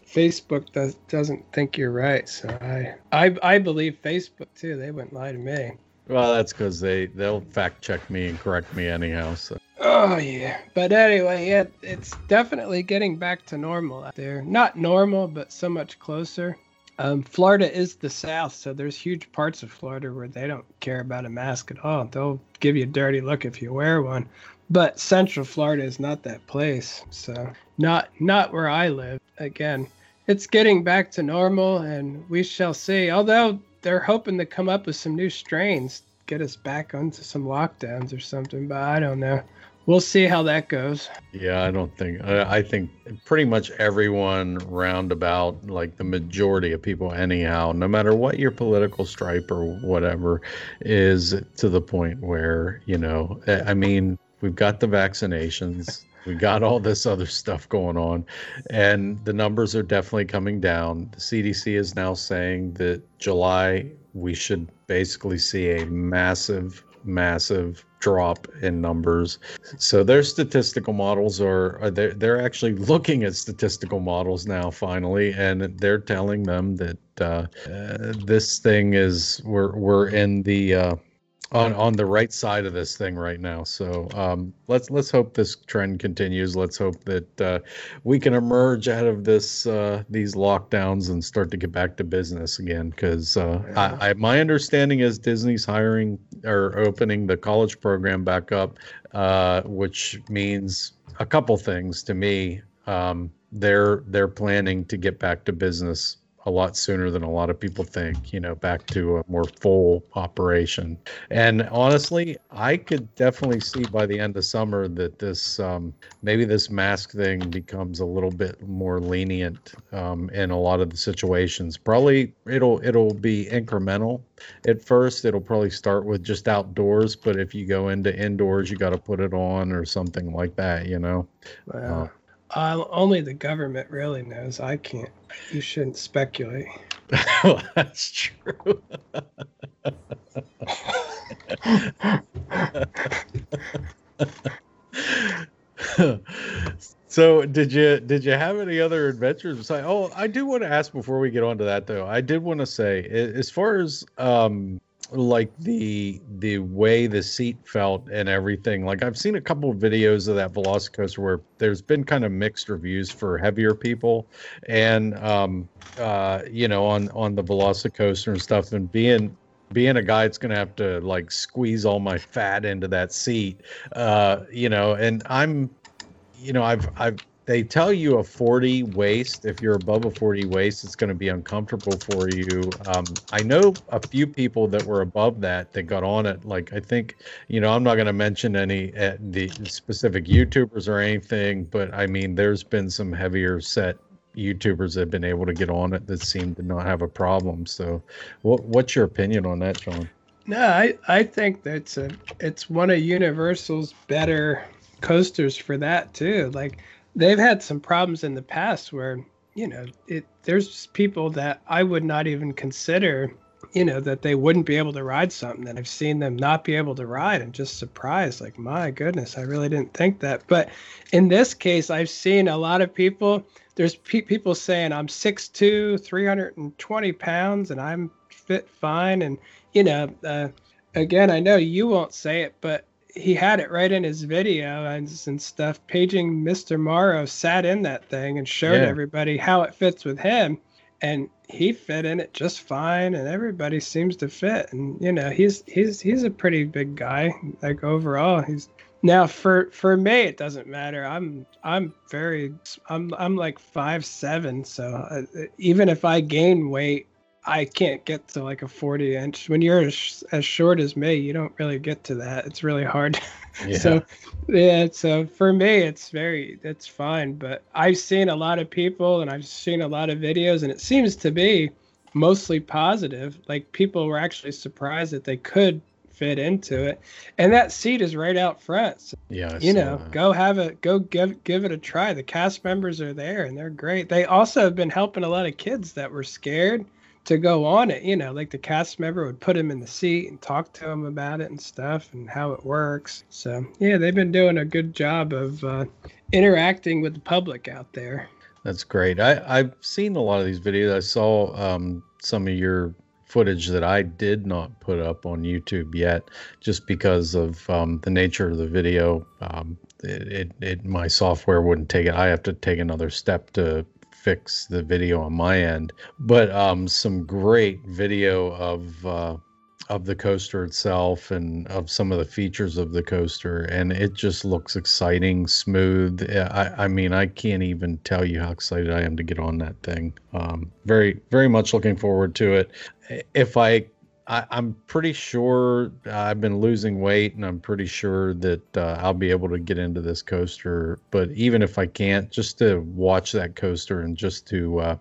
Facebook does doesn't think you're right, so I I I believe Facebook too. They wouldn't lie to me. Well, that's because they they'll fact check me and correct me anyhow. So. Oh yeah, but anyway, yeah, it's definitely getting back to normal out there. Not normal, but so much closer. Um, Florida is the South, so there's huge parts of Florida where they don't care about a mask at all. They'll give you a dirty look if you wear one. But Central Florida is not that place, so not not where I live. Again, it's getting back to normal, and we shall see. Although they're hoping to come up with some new strains, get us back onto some lockdowns or something, but I don't know we'll see how that goes. Yeah, I don't think I, I think pretty much everyone roundabout, like the majority of people, anyhow, no matter what your political stripe or whatever, is to the point where you know, I mean, we've got the vaccinations. we got all this other stuff going on and the numbers are definitely coming down the cdc is now saying that july we should basically see a massive massive drop in numbers. So their statistical models are, are they're, they're actually looking at statistical models now finally, and they're telling them that uh, uh, this thing is we're we're in the uh, on on the right side of this thing right now. So um, let's let's hope this trend continues. Let's hope that uh, we can emerge out of this uh, these lockdowns and start to get back to business again. Because uh, yeah. I, I, my understanding is Disney's hiring or opening the college program back up, uh, which means a couple things to me. Um, they're they're planning to get back to business a lot sooner than a lot of people think, you know, back to a more full operation. And honestly, I could definitely see by the end of summer that this um, maybe this mask thing becomes a little bit more lenient um, in a lot of the situations. Probably it'll it'll be incremental at first. It'll probably start with just outdoors, but if you go into indoors, you got to put it on or something like that, you know. Wow. Uh, uh, only the government really knows. I can't. You shouldn't speculate. well, that's true. so did you did you have any other adventures besides oh i do want to ask before we get on to that though i did want to say as far as um like the the way the seat felt and everything. Like I've seen a couple of videos of that Velocicoaster where there's been kind of mixed reviews for heavier people, and um, uh, you know, on on the Velocicoaster and stuff, and being being a guy that's gonna have to like squeeze all my fat into that seat, uh, you know, and I'm, you know, I've I've they tell you a 40 waist. If you're above a 40 waist, it's going to be uncomfortable for you. Um, I know a few people that were above that that got on it. Like I think, you know, I'm not going to mention any uh, the specific YouTubers or anything, but I mean, there's been some heavier set YouTubers that have been able to get on it that seem to not have a problem. So, what what's your opinion on that, John? No, I I think that's a it's one of Universal's better coasters for that too. Like they've had some problems in the past where you know it there's people that i would not even consider you know that they wouldn't be able to ride something that i've seen them not be able to ride and just surprised like my goodness i really didn't think that. But in this case i've seen a lot of people there's pe- people saying i'm 6'2 320 pounds and i'm fit fine and you know uh, again i know you won't say it but he had it right in his video and, and stuff. Paging Mr. Morrow sat in that thing and showed yeah. everybody how it fits with him, and he fit in it just fine. And everybody seems to fit. And you know, he's he's he's a pretty big guy. Like overall, he's now for for me it doesn't matter. I'm I'm very I'm I'm like five seven, so uh, even if I gain weight I can't get to like a 40 inch. When you're as, as short as me, you don't really get to that. It's really hard. Yeah. so, yeah. So for me, it's very, it's fine. But I've seen a lot of people and I've seen a lot of videos, and it seems to be mostly positive. Like people were actually surprised that they could fit into it, and that seat is right out front. So, yeah. you know, that. go have it, go give give it a try. The cast members are there and they're great. They also have been helping a lot of kids that were scared to go on it. You know, like the cast member would put him in the seat and talk to him about it and stuff and how it works. So yeah, they've been doing a good job of uh, interacting with the public out there. That's great. I, I've seen a lot of these videos. I saw um, some of your footage that I did not put up on YouTube yet, just because of um, the nature of the video. Um, it, it, it, my software wouldn't take it. I have to take another step to fix the video on my end, but um, some great video of uh, of the coaster itself and of some of the features of the coaster, and it just looks exciting, smooth. I, I mean, I can't even tell you how excited I am to get on that thing. Um, very, very much looking forward to it. If I I, am pretty sure I've been losing weight, and I'm pretty sure that uh, I'll be able to get into this coaster. But even if I can't, just to watch that coaster and just to uh,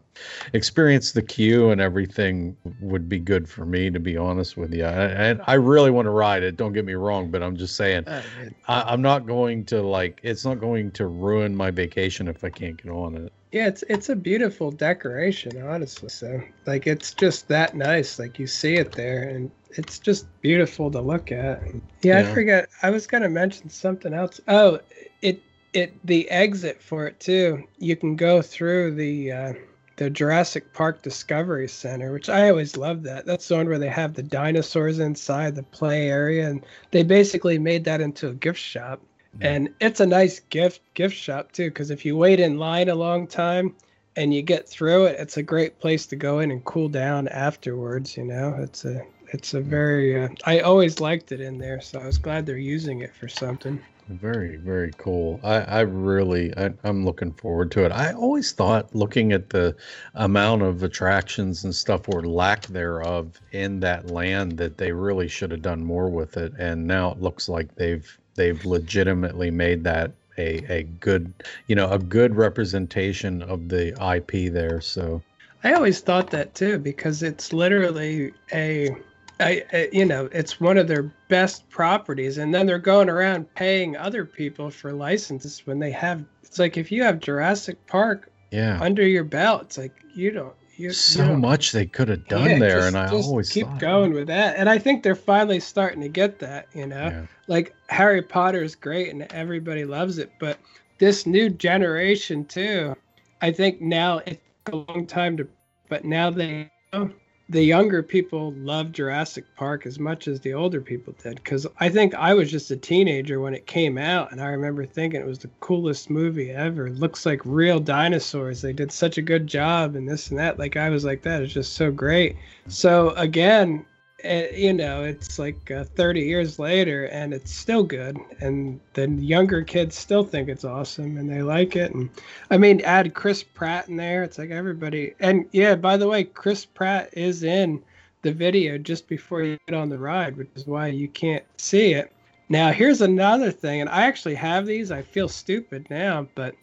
experience the queue and everything would be good for me, to be honest with you. And I, I, really want to ride it. Don't get me wrong, but I'm just saying, oh, I, I'm not going to like. It's not going to ruin my vacation if I can't get on it. Yeah, it's it's a beautiful decoration, honestly. So like it's just that nice. Like you see it there and it's just beautiful to look at. Yeah, yeah. I forget I was gonna mention something else. Oh, it it the exit for it too. You can go through the uh the Jurassic Park Discovery Center, which I always love that. That's the one where they have the dinosaurs inside the play area and they basically made that into a gift shop and it's a nice gift gift shop too because if you wait in line a long time and you get through it it's a great place to go in and cool down afterwards you know? It's a it's a very uh, i always liked it in there so i was glad they're using it for something. Very very cool. I i really I, i'm looking forward to it. I always thought looking at the amount of attractions and stuff or lack thereof in that land that they really should have done more with it and now it looks like they've they've legitimately made that a, a good you know a good representation of the IP there. So I always thought that too because it's literally a I, I, you know, it's one of their best properties, and then they're going around paying other people for licenses when they have. It's like if you have Jurassic Park, yeah, under your belt, it's like you don't you, so you know, much they could have done yeah, there, just, and I always keep going with that. And I think they're finally starting to get that. You know, yeah. like Harry Potter is great and everybody loves it, but this new generation too, I think now it's a long time to, but now they know the younger people love Jurassic Park as much as the older people did because I think I was just a teenager when it came out, and I remember thinking it was the coolest movie ever. It looks like real dinosaurs. They did such a good job, and this and that. Like I was like, that is just so great. So again, you know, it's like uh, 30 years later and it's still good. And the younger kids still think it's awesome and they like it. And I mean, add Chris Pratt in there. It's like everybody. And yeah, by the way, Chris Pratt is in the video just before you get on the ride, which is why you can't see it. Now, here's another thing. And I actually have these. I feel stupid now, but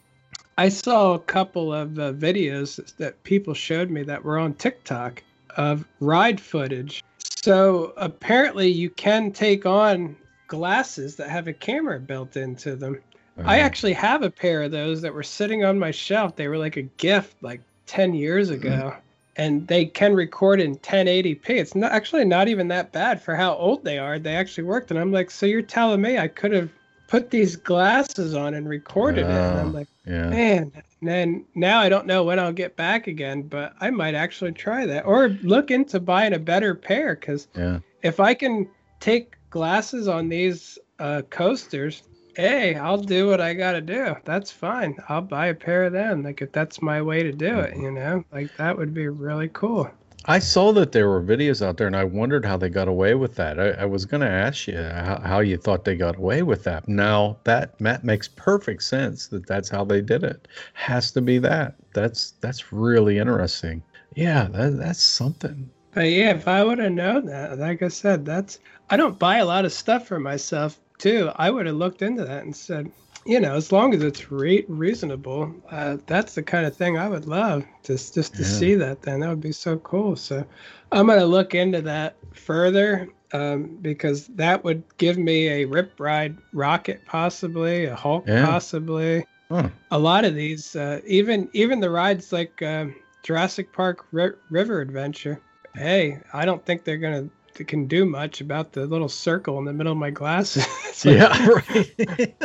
I saw a couple of uh, videos that people showed me that were on TikTok of ride footage so apparently, you can take on glasses that have a camera built into them. Uh-huh. I actually have a pair of those that were sitting on my shelf. They were like a gift like 10 years mm-hmm. ago. Mm-hmm. And they can record in 1080p. It's not actually not even that bad for how old they are. They actually worked. And I'm like, so you're telling me I could have put these glasses on and recorded it? And I'm like, yeah. man, and then now I don't know when I'll get back again, but I might actually try that or look into buying a better pair because yeah. if I can take glasses on these uh, coasters, hey, I'll do what I got to do. That's fine. I'll buy a pair of them. Like if that's my way to do it, you know, like that would be really cool. I saw that there were videos out there, and I wondered how they got away with that. I, I was going to ask you how, how, you thought they got away with that. Now that Matt makes perfect sense that that's how they did it. Has to be that. That's that's really interesting. Yeah, that, that's something. But yeah, if I would have known that, like I said, that's I don't buy a lot of stuff for myself too. I would have looked into that and said, you know, as long as it's re- reasonable, uh, that's the kind of thing I would love just just to yeah. see that. Then that would be so cool. So I'm gonna look into that further um, because that would give me a Rip Ride Rockit, possibly a Hulk, yeah. possibly. Huh. A lot of these, uh, even even the rides like uh, Jurassic Park R- River Adventure. Hey, I don't think they're gonna can do much about the little circle in the middle of my glasses. like, yeah, right.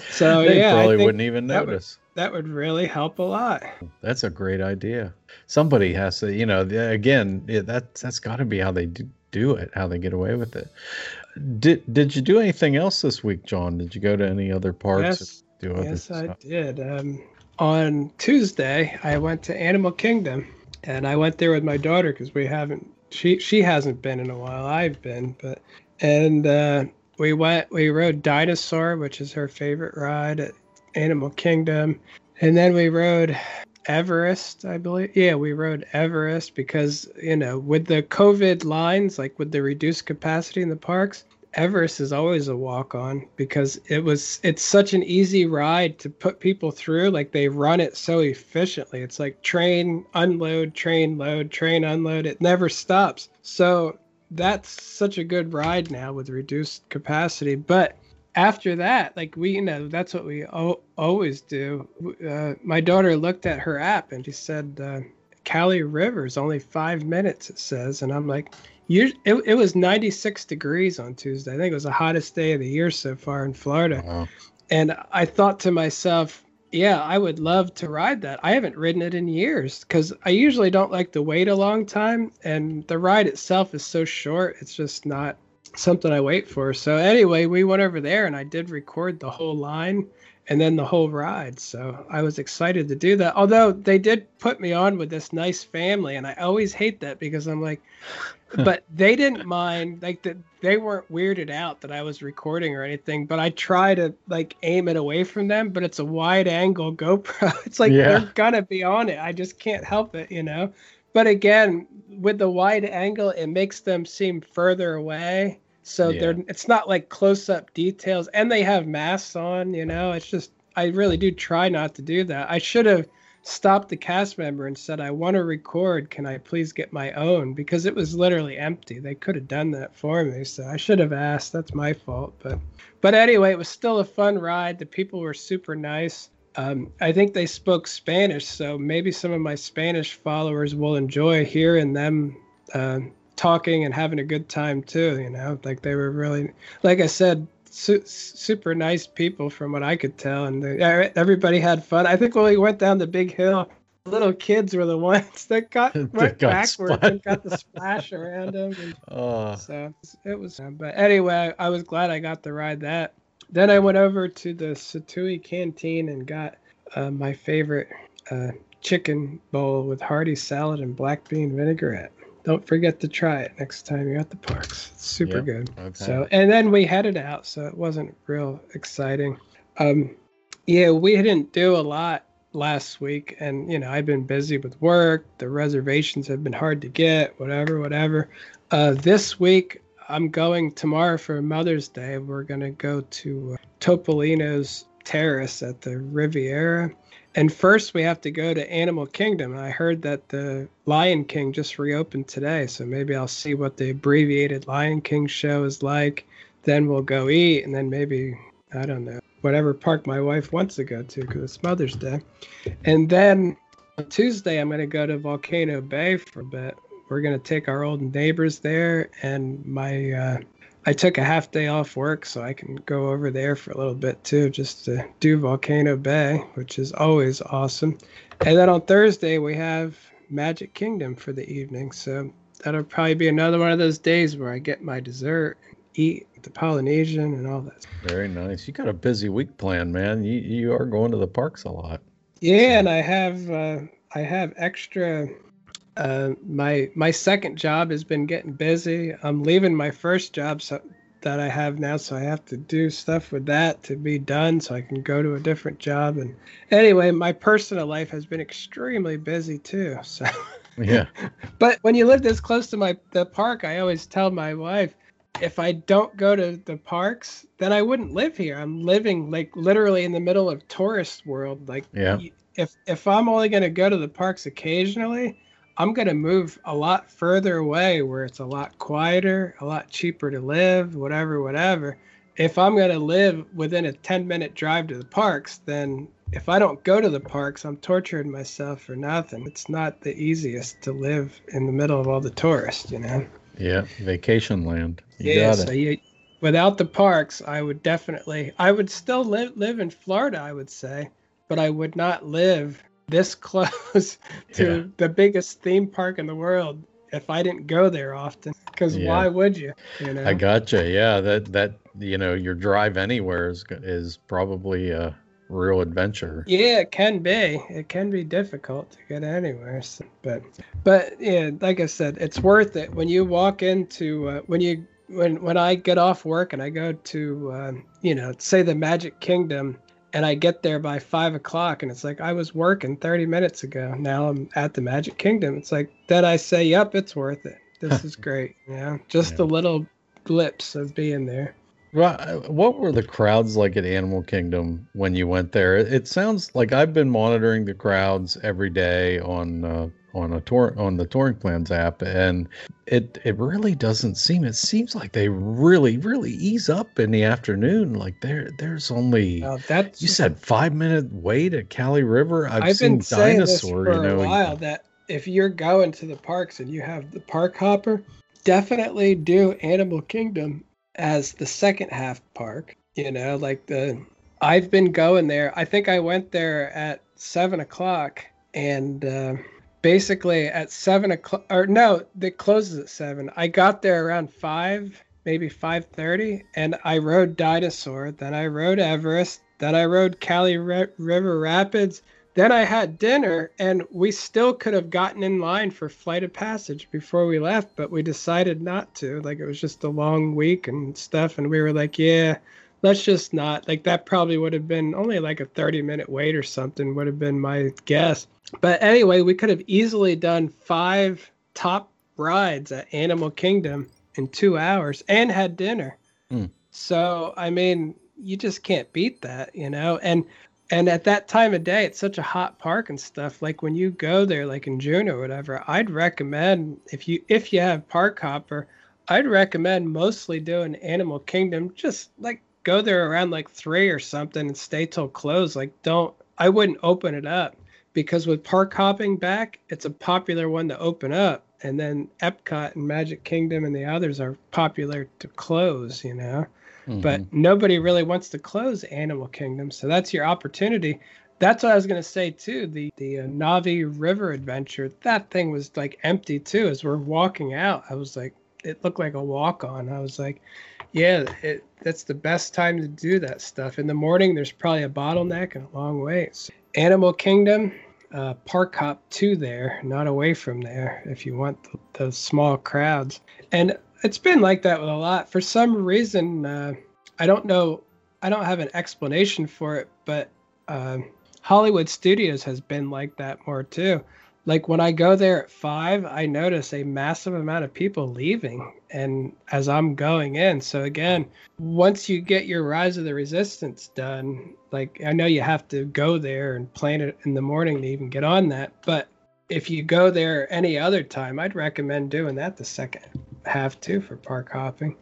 so they yeah, probably wouldn't even that notice. Would, that would really help a lot. That's a great idea. Somebody has to, you know, again, yeah, that that's got to be how they do, do it, how they get away with it. Did Did you do anything else this week, John? Did you go to any other parks? Yes, yes, I did. Um, on Tuesday, I went to Animal Kingdom, and I went there with my daughter because we haven't she she hasn't been in a while. I've been, but and uh, we went we rode Dinosaur, which is her favorite ride at Animal Kingdom, and then we rode Everest, I believe. Yeah, we rode Everest because you know with the COVID lines, like with the reduced capacity in the parks, Everest is always a walk on because it was it's such an easy ride to put people through. Like they run it so efficiently. It's like train, unload, train, load, train, unload. It never stops. So that's such a good ride now with reduced capacity. But after that, like we, you know, that's what we o- always do. Uh, my daughter looked at her app and she said, uh, Kali River is only five minutes, it says. And I'm like, it, it was 96 degrees on Tuesday. I think it was the hottest day of the year so far in Florida. Wow. And I thought to myself, yeah, I would love to ride that. I haven't ridden it in years because I usually don't like to wait a long time. And the ride itself is so short, it's just not something I wait for. So, anyway, we went over there and I did record the whole line and then the whole ride. So I was excited to do that. Although they did put me on with this nice family, and I always hate that because I'm like, but they didn't mind like that they weren't weirded out that I was recording or anything. But I try to like aim it away from them, but it's a wide angle GoPro. It's like yeah. they're gonna be on it. I just can't help it, you know. But again, with the wide angle, it makes them seem further away so yeah. they're it's not like close up details and they have masks on, you know. It's just I really do try not to do that. I should have stopped the cast member and said, I want to record. Can I please get my own? Because it was literally empty. They could have done that for me. So I should have asked. That's my fault. But but anyway, it was still a fun ride. The people were super nice. Um, I think they spoke Spanish, so maybe some of my Spanish followers will enjoy hearing them uh, talking and having a good time too. You know, like they were really, like I said, su- super nice people from what I could tell, and they, everybody had fun. I think when we went down the big hill, little kids were the ones that got That went got backwards splashed. and got the splash around them. And Uh, so it was. But anyway, I was glad I got to ride that. Then I went over to the Satu'li Canteen and got uh, my favorite uh, chicken bowl with hearty salad and black bean vinaigrette. Don't forget to try it next time you're at the parks. It's super Yep. good. okay. So and then we headed out, so it wasn't real exciting. Um, yeah, we didn't do a lot last week, and you know I've been busy with work. The reservations have been hard to get. Whatever, whatever. Uh, this week I'm going tomorrow for Mother's Day. We're gonna go to uh, Topolino's Terrace at the Riviera. And first, we have to go to Animal Kingdom. I heard that the Lion King just reopened today, so maybe I'll see what the abbreviated Lion King show is like. Then we'll go eat, and then maybe, I don't know, whatever park my wife wants to go to because it's Mother's Day. And then on Tuesday, I'm going to go to Volcano Bay for a bit. We're going to take our old neighbors there, and my uh, I took a half day off work so I can go over there for a little bit too, just to do Volcano Bay, which is always awesome. And then on Thursday we have Magic Kingdom for the evening, so that'll probably be another one of those days where I get my dessert, eat the Polynesian, and all that. very nice. You got a busy week planned, man. You you are going to the parks a lot. Yeah, and I have uh, I have extra. Uh, my my second job has been getting busy. I'm leaving my first job so, that I have now, so I have to do stuff with that to be done, so I can go to a different job. And anyway, my personal life has been extremely busy too. So, Yeah. but when you live this close to my the park, I always tell my wife, if I don't go to the parks, then I wouldn't live here. I'm living like literally in the middle of tourist world. Like Yeah. if if I'm only going to go to the parks occasionally, I'm going to move a lot further away where it's a lot quieter, a lot cheaper to live, whatever, whatever. If I'm going to live within a 10 minute drive to the parks, then if I don't go to the parks, I'm torturing myself for nothing. It's not the easiest to live in the middle of all the tourists, you know? Yeah. Vacation land. You yeah, got so it. you, without the parks, I would definitely, I would still live live in Florida, I would say, but I would not live this close to Yeah. the biggest theme park in the world if I didn't go there often. Because Yeah. why would you? You know, I gotcha. Yeah. That that you know your drive anywhere is is probably a real adventure. Yeah, it can be. It can be difficult to get anywhere. So, but, but yeah, like I said, it's worth it when you walk into uh, when you when when I get off work and I go to um, you know say the Magic Kingdom and I get there by five o'clock and it's like I was working thirty minutes ago. Now I'm at the Magic Kingdom. It's like then I say, yep, it's worth it. This is great. You know, just Yeah. the little blips of being there. Uh, What were the crowds like at Animal Kingdom when you went there? It, it sounds like I've been monitoring the crowds every day on uh, on a tour on the touring plans app, and it it really doesn't seem. It seems like they really really ease up in the afternoon. Like there there's only that's you said five minute wait at Kali River. I've, I've seen been saying this for you know, a while that if you're going to the parks and you have the park hopper, definitely do Animal Kingdom as the second half park. You know, like the I've been going there. I think I went there at seven o'clock, and uh, basically at seven o'clock, or no, it closes at seven. I got there around five, maybe five thirty, and I rode Dinosaur. Then I rode Everest. Then I rode Kali Ri- River Rapids. Then I had dinner, and we still could have gotten in line for Flight of Passage before we left, but we decided not to. Like it was just a long week and stuff, and we were like, yeah, let's just not. Like that probably would have been only like a 30 minute wait or something, would have been my guess. But anyway, we could have easily done five top rides at Animal Kingdom in two hours and had dinner. Hmm. So, I mean, you just can't beat that, you know? And and at that time of day it's such a hot park and stuff like when you go there like in june or whatever i'd recommend if you if you have park hopper i'd recommend mostly doing animal kingdom just like go there around like three or something and stay till close like don't i wouldn't open it up because with park hopping back it's a popular one to open up and then epcot and magic kingdom and the others are popular to close you know Mhm. but nobody really wants to close Animal Kingdom, so that's your opportunity. that's what I was gonna say too. The the uh, Na'vi River adventure, that thing was like empty too. As we're walking out, I was like, it looked like a walk on. I was like, yeah, it, that's the best time to do that stuff. In the morning, there's probably a bottleneck and a long waits. Animal Kingdom, uh, Park Hop to there, not away from there, if you want the, the, small crowds. And it's been like that with a lot. For some reason, uh, I don't know, I don't have an explanation for it, but. Uh, Hollywood Studios has been like that more too. Like when I go there at five, I notice a massive amount of people leaving, and as I'm going in. So again, once you get your Rise of the Resistance done, like I know you have to go there and plan it in the morning to even get on that, but if you go there any other time, I'd recommend doing that the second half too for park hopping.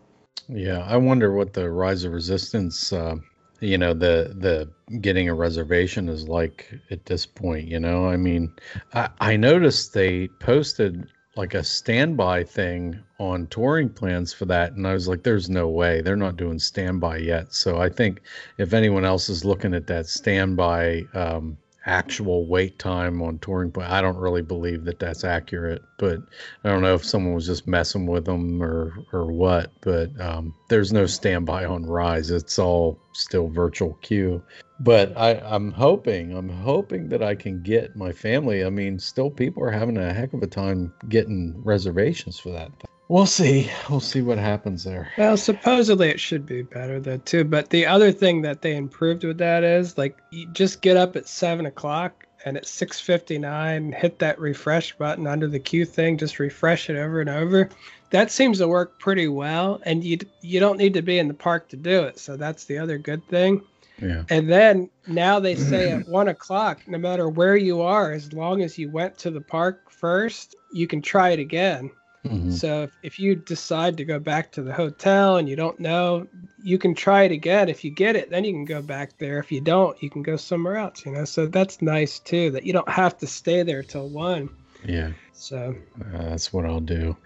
Yeah, I wonder what the Rise of Resistance uh, you know the the getting a reservation is like at this point you know? I mean i i noticed they posted like a standby thing on touring plans for that and i was like there's no way. They're not doing standby yet. So i think if anyone else is looking at that standby um, actual wait time on touring point. I don't really believe that that's accurate, but I don't know if someone was just messing with them or or what. But um, there's no standby on Rise. It's all still virtual queue. But I, I'm hoping, I'm hoping that I can get my family. I mean, still people are having a heck of a time getting reservations for that. We'll see. We'll see what happens there. Well, supposedly it should be better though too. But the other thing that they improved with that is like you just get up at seven o'clock and at six fifty nine, hit that refresh button under the queue thing, just refresh it over and over. That seems to work pretty well, and you you don't need to be in the park to do it. So that's the other good thing. Yeah. And then now they say at one o'clock, no matter where you are, as long as you went to the park first, you can try it again. Mm-hmm. So if, if you decide to go back to the hotel and you don't know, you can try it again. If you get it, then you can go back there. If you don't, you can go somewhere else, you know. So that's nice too that you don't have to stay there till one. Yeah. So uh, that's what I'll do.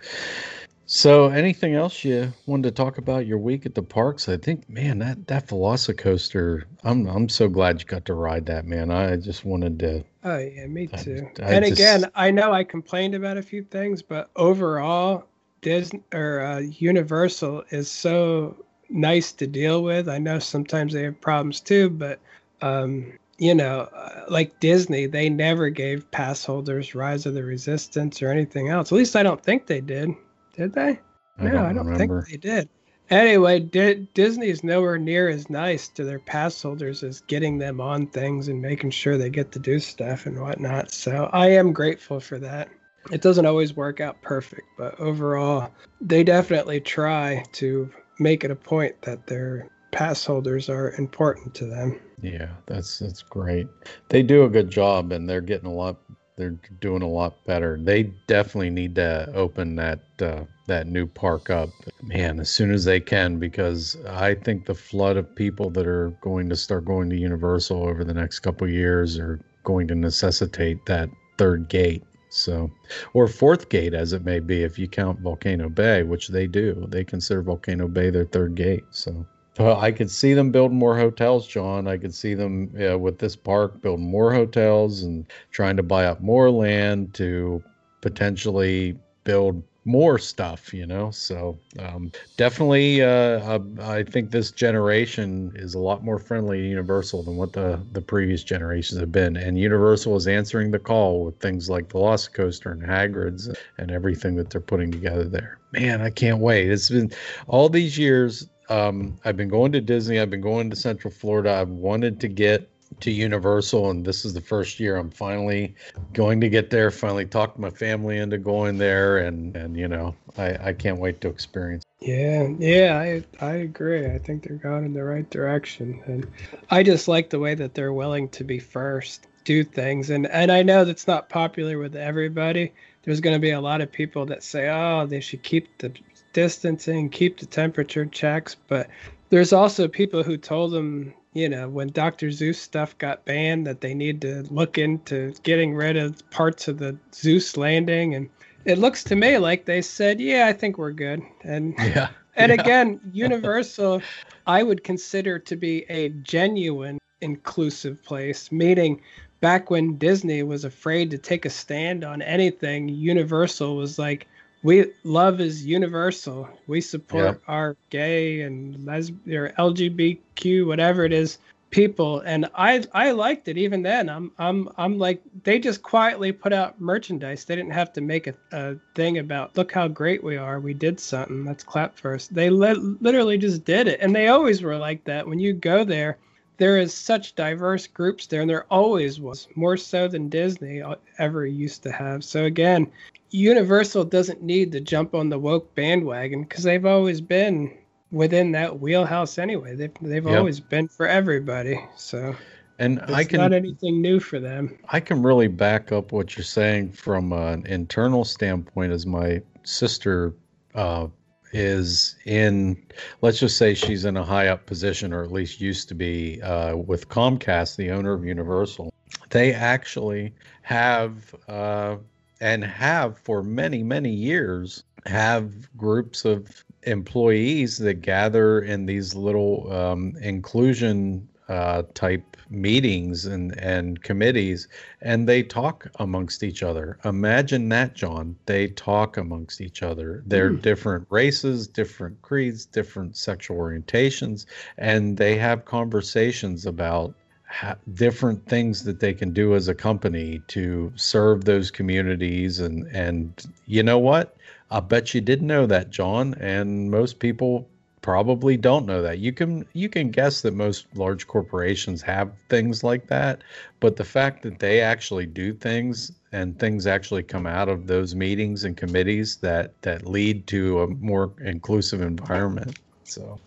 So, anything else you wanted to talk about your week at the parks? I think, man, that that Velocicoaster. I'm I'm so glad you got to ride that, man. I just wanted to. Oh yeah, me too. I, I and just, again, I know I complained about a few things, but overall, Disney or uh, Universal is so nice to deal with. I know sometimes they have problems too, but um, you know, uh, like Disney, they never gave pass holders Rise of the Resistance or anything else. At least I don't think they did. Did they? I no, I don't remember. think they did. Anyway, D- Disney is nowhere near as nice to their pass holders as getting them on things and making sure they get to do stuff and whatnot. So I am grateful for that. It doesn't always work out perfect, but overall, they definitely try to make it a point that their pass holders are important to them. Yeah, that's that's great. They do a good job, and they're getting a lot they're doing a lot better. They definitely need to open that uh, that new park up, man, as soon as they can, because I think the flood of people that are going to start going to Universal over the next couple years are going to necessitate that third gate. So, or fourth gate, as it may be, if you count Volcano Bay, which they do. They consider Volcano Bay their third gate. So, I could see them building more hotels, John. I could see them with this park building more hotels and trying to buy up more land to potentially build more stuff, you know. So um, definitely, uh, uh, I think this generation is a lot more friendly to Universal than what the the previous generations have been. And Universal is answering the call with things like Velocicoaster and Hagrid's and everything that they're putting together there. Man, I can't wait. It's been all these years um, I've been going to Disney. I've been going to Central Florida. I've wanted to get to Universal, and this is the first year I'm finally going to get there. Finally, talk my family into going there, and and you know, I I can't wait to experience. Yeah, yeah, I I agree. I think they're going in the right direction, and I just like the way that they're willing to be first, do things, and and I know that's not popular with everybody. There's going to be a lot of people that say, oh, they should keep the distancing, keep the temperature checks. But there's also people who told them, you know, when Dr. Seuss stuff got banned, that they need to look into getting rid of parts of the Seuss landing. And it looks to me like they said, yeah, I think we're good. And yeah. And yeah. again, Universal, I would consider to be a genuine inclusive place, meaning back when Disney was afraid to take a stand on anything, Universal was like, we love is universal. We support yep. our gay and lesbian or LGBTQ, whatever it is, people. And I I liked it even then. I'm I'm I'm like they just quietly put out merchandise. They didn't have to make a, a thing about look how great we are. We did something. Let's clap first. They li- literally just did it, and they always were like that. When you go there there is such diverse groups there and there always was more so than disney uh, ever used to have so again universal doesn't need to jump on the woke bandwagon because they've always been within that wheelhouse anyway they've, they've yep. always been for everybody so and it's I can not anything new for them. I can really back up what you're saying from an internal standpoint, as my sister uh, is in, let's just say she's in a high up position, or at least used to be uh, with Comcast, the owner of Universal. They actually have, uh, and have for many, many years, have groups of employees that gather in these little um, inclusion uh, type meetings and, and committees and they talk amongst each other. Imagine that, John. They talk amongst each other. They're mm. different races, different creeds, different sexual orientations, and they have conversations about ha- different things that they can do as a company to serve those communities. And, and you know what? I bet you didn't know that, John. And most people probably don't know that. You can you can guess that most large corporations have things like that, but the fact that they actually do things and things actually come out of those meetings and committees that that lead to a more inclusive environment. So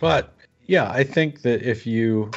but yeah, I think that if you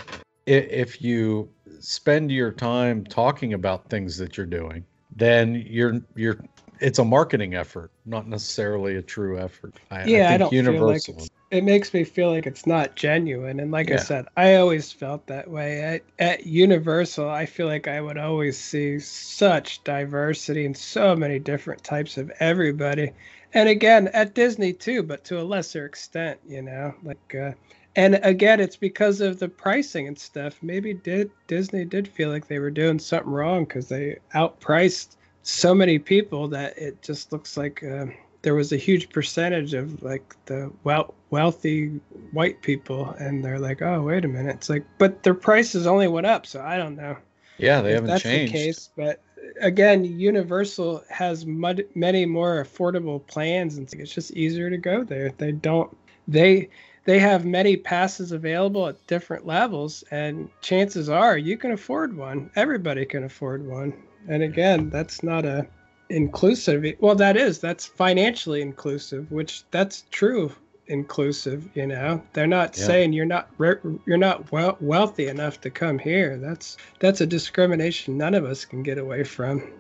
if you spend your time talking about things that you're doing, then you're you're it's a marketing effort, not necessarily a true effort. I, yeah, I, I don't Universal. feel like it makes me feel like it's not genuine. And like yeah. I said, I always felt that way at, at Universal. I feel like I would always see such diversity and so many different types of everybody. And again, at Disney too, but to a lesser extent, you know, like. Uh, and again, it's because of the pricing and stuff. Maybe did Disney did feel like they were doing something wrong because they outpriced so many people that it just looks like uh, there was a huge percentage of like the well wealthy white people. And they're like oh wait a minute. It's like but their prices only went up so i don't know. Yeah they haven't that's changed. the case but again universal has mud, many more affordable plans and it's just easier to go there. They don't they they have many passes available at different levels and chances are you can afford one everybody can afford one and again, that's not a inclusive. Well, that is that's financially inclusive, which that's true inclusive. You know, they're not yeah. saying you're not you're not well, wealthy enough to come here. That's that's a discrimination none of us can get away from.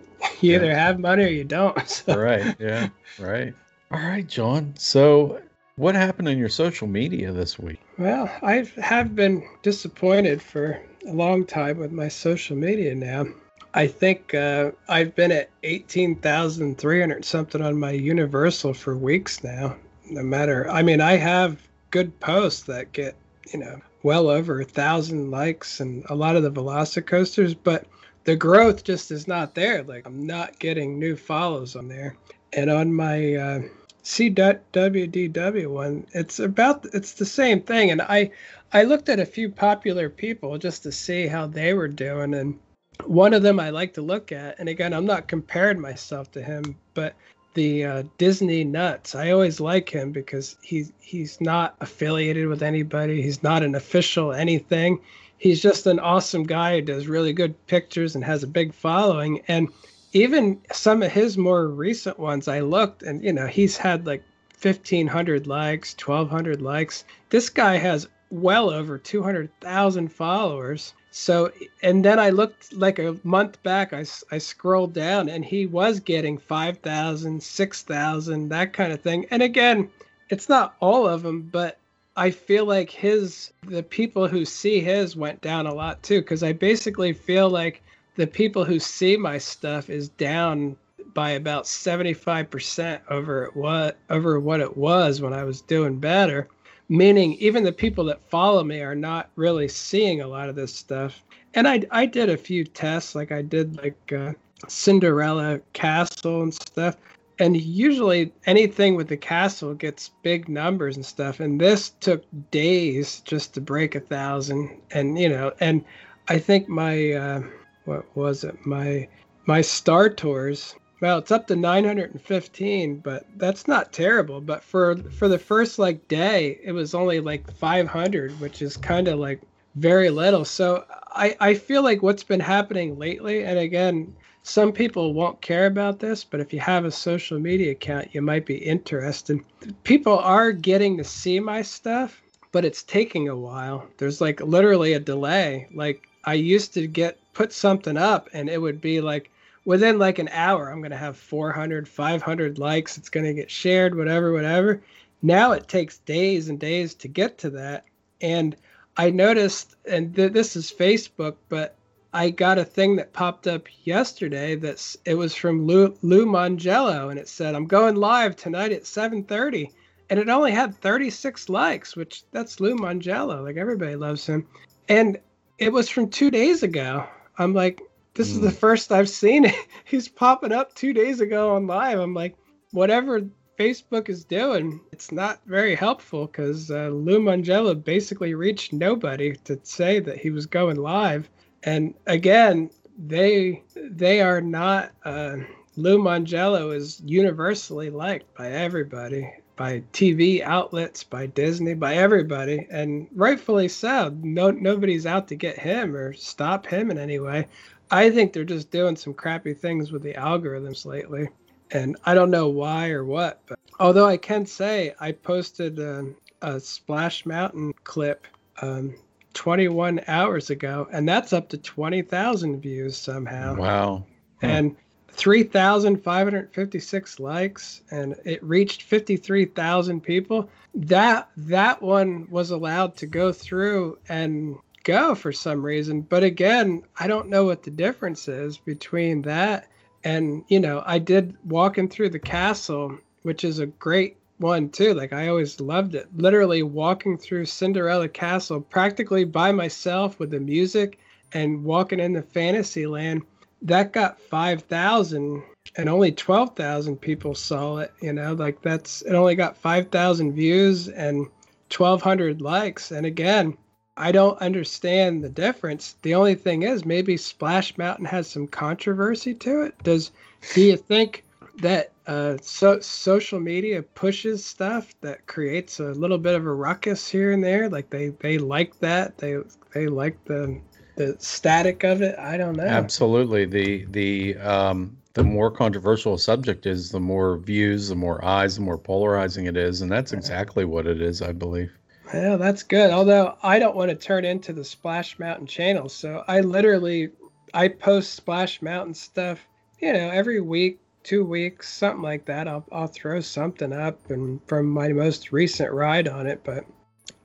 You yeah. either have money or you don't. So. Right. Yeah. Right. All right, John. So what happened on your social media this week? Well, I have been disappointed for a long time with my social media now. I think uh, I've been at 18,300 something on my Universal for weeks now. No matter, I mean, I have good posts that get, you know, well over a thousand likes and a lot of the Velocicoasters, but the growth just is not there. Like, I'm not getting new follows on there. And on my uh, SeeWDW one, it's about, it's the same thing. And I, I looked at a few popular people just to see how they were doing. And one of them I like to look at, and again, I'm not comparing myself to him, but the uh, Disney nuts. I always like him because he's he's not affiliated with anybody. He's not an official anything. He's just an awesome guy who does really good pictures and has a big following. And even some of his more recent ones, I looked, and you know, he's had like 1,500 likes, 1,200 likes. This guy has well over 200,000 followers so, and then I looked like a month back, I, I scrolled down and he was getting 5,000, 6,000, that kind of thing. And again, it's not all of them, but I feel like his, the people who see his went down a lot too. Cause I basically feel like the people who see my stuff is down by about 75% over what, over what it was when I was doing better meaning even the people that follow me are not really seeing a lot of this stuff. And I I did a few tests, like I did like uh, Cinderella Castle and stuff. And usually anything with the castle gets big numbers and stuff. And this took days just to break a thousand. And you know, and I think my uh, what was it? My my Star Tours well, it's up to 915, but that's not terrible. But for for the first like day, it was only like 500, which is kind of like very little. So I I feel like what's been happening lately, and again, some people won't care about this, but if you have a social media account, you might be interested. People are getting to see my stuff, but it's taking a while. There's like literally a delay. Like I used to get put something up, and it would be like within like an hour i'm going to have 400 500 likes it's going to get shared whatever whatever. Now it takes days and days to get to that. And i noticed and th- this is facebook but i got a thing that popped up yesterday that's it was from lou, lou mongello and it said i'm going live tonight at 7.30 and it only had 36 likes which that's lou mongello like everybody loves him. And it was from two days ago i'm like this is the hmm. first I've seen it. He's popping up two days ago on live. I'm like, whatever Facebook is doing, it's not very helpful because uh, Lou Mongello basically reached nobody to say that he was going live. And again, they they are not. Uh, Lou Mongello is universally liked by everybody, by TV outlets, by Disney, by everybody, and rightfully so. No, nobody's out to get him or stop him in any way. I think they're just doing some crappy things with the algorithms lately. And I don't know why or what, but although I can say I posted a, a Splash Mountain clip um, 21 hours ago, and that's up to 20,000 views somehow. Wow. Huh. And 3,556 likes, and it reached 53,000 people. That that one was allowed to go through and go for some reason. But again, I don't know what the difference is between that and, you know, I did walking through the castle, which is a great one too. Like I always loved it. Literally walking through Cinderella Castle practically by myself with the music and walking in the fantasy land. That got 5,000 and only 12,000 people saw it, you know, like that's it only got 5,000 views and 1200 likes. And again, I don't understand the difference. The only thing is, maybe Splash Mountain has some controversy to it. Does do you think that uh, so social media pushes stuff that creates a little bit of a ruckus here and there? Like they they like that. They they like the the static of it. I don't know. Absolutely. The the um the more controversial a subject is, the more views, the more eyes, the more polarizing it is, and that's exactly what it is, I believe. Yeah, that's good. Although I don't want to turn into the Splash Mountain channel, so I literally I post Splash Mountain stuff, you know, every week, two weeks, something like that. I'll I'll throw something up and from my most recent ride on it, but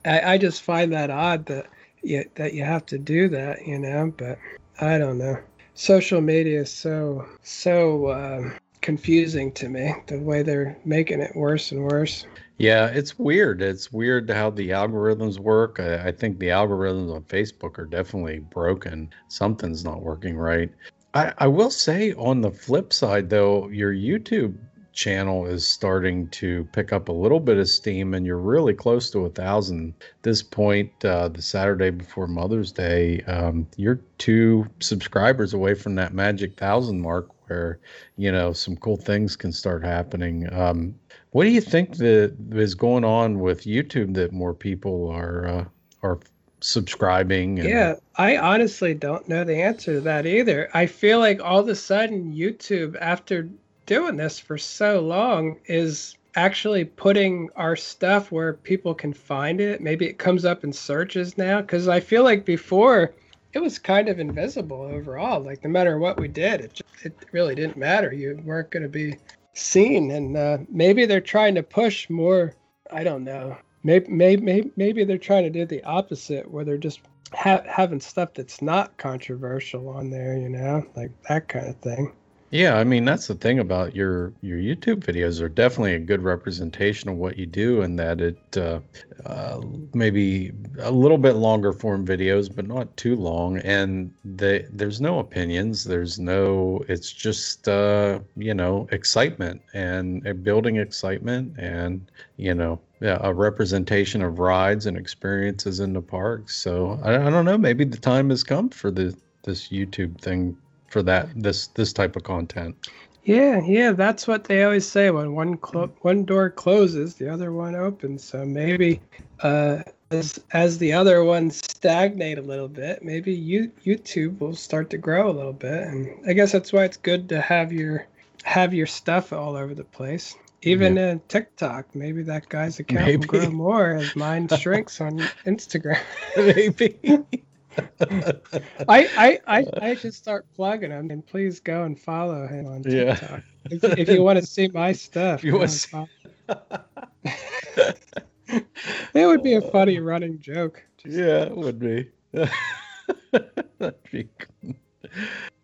I, I just find that odd that you, that you have to do that, you know. But I don't know. Social media is so so uh, confusing to me. The way they're making it worse and worse. Yeah, it's weird. It's weird how the algorithms work. I, I, think the algorithms on Facebook are definitely broken. Something's not working right. I, I will say on the flip side, though, your YouTube channel is starting to pick up a little bit of steam and you're really close to a thousand this point uh, the saturday before mother's day um, you're two subscribers away from that magic thousand mark where you know some cool things can start happening um, what do you think that is going on with YouTube that more people are uh, are subscribing? And... Yeah, I honestly don't know the answer to that either. I feel like all of a sudden YouTube, after doing this for so long, is actually putting our stuff where people can find it. Maybe it comes up in searches now because I feel like before it was kind of invisible overall. Like no matter what we did, it just, it really didn't matter. You weren't going to be seen, and uh, maybe they're trying to push more. I don't know. Maybe maybe maybe they're trying to do the opposite, where they're just ha- having stuff that's not controversial on there. You know, like that kind of thing. Yeah, I mean that's the thing about your your YouTube videos. Are definitely a good representation of what you do, and that it uh, uh, maybe a little bit longer form videos, but not too long, and they, there's no opinions, there's no, it's just uh, you know excitement and building excitement, and you know yeah, a representation of rides and experiences in the parks. So I, I don't know, maybe the time has come for the this YouTube thing for that this this type of content. Yeah, yeah, that's what they always say when one clo- one door closes, the other one opens. So maybe uh, as as the other ones stagnate a little bit, maybe you YouTube will start to grow a little bit, and I guess that's why it's good to have your have your stuff all over the place. Even yeah. in TikTok, maybe that guy's account maybe. will grow more as mine shrinks on Instagram. maybe. I, I, I, I should start plugging him, and please go and follow him on TikTok yeah. if, if, you want to see my stuff. You want see... it would be a funny running joke. Just... Yeah, it would be. Be cool.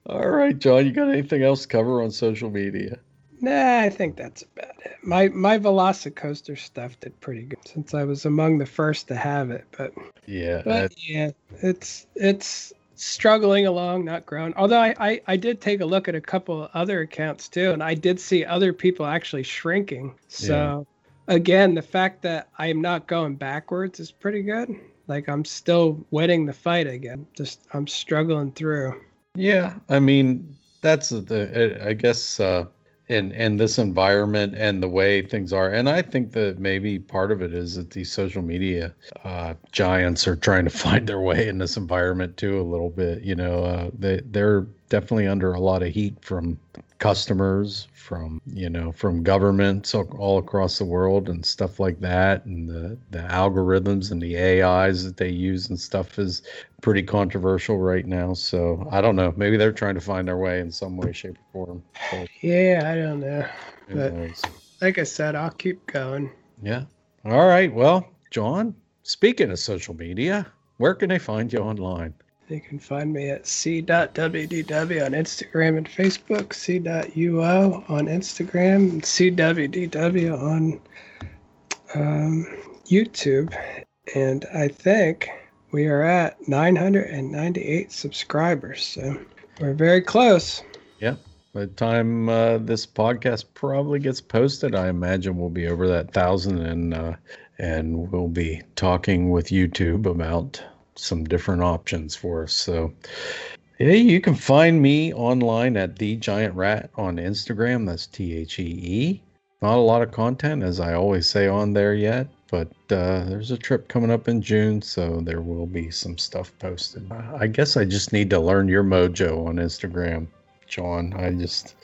All right, John, you got anything else to cover on social media? Nah, I think that's about it. My my Velocicoaster stuff did pretty good since I was among the first to have it. But yeah, but yeah, it's it's struggling along, not growing. Although I, I I did take a look at a couple other accounts too, and I did see other people actually shrinking. So yeah. again, the fact that I am not going backwards is pretty good. Like I'm still winning the fight again. Just I'm struggling through. Yeah, I mean that's the I guess. uh in in this environment and the way things are. And i think that maybe part of it is that these social media uh, giants are trying to find their way in this environment too a little bit you know uh, they they're definitely under a lot of heat from customers from you know from governments all across the world and stuff like that. And the the algorithms and the ais that they use and stuff is pretty controversial right now. So i don't know. Maybe they're trying to find their way in some way shape or form. So, yeah i don't know. But like i said i'll keep going. Yeah. All right. Well john speaking of social media where can they find you online you can find me at see.wdw on Instagram and Facebook, see.uo on Instagram, and seewdw on um, YouTube. And I think we are at 998 subscribers. So we're very close. Yeah. By the time uh, this podcast probably gets posted, I imagine we'll be over that thousand, and uh, and we'll be talking with YouTube about some different options for us. So, yeah, you can find me online at the Giant Rat on Instagram. That's T H E E. Not a lot of content, as I always say on there yet, but uh, there's a trip coming up in June, so there will be some stuff posted. I guess I just need to learn your mojo on Instagram, John. I just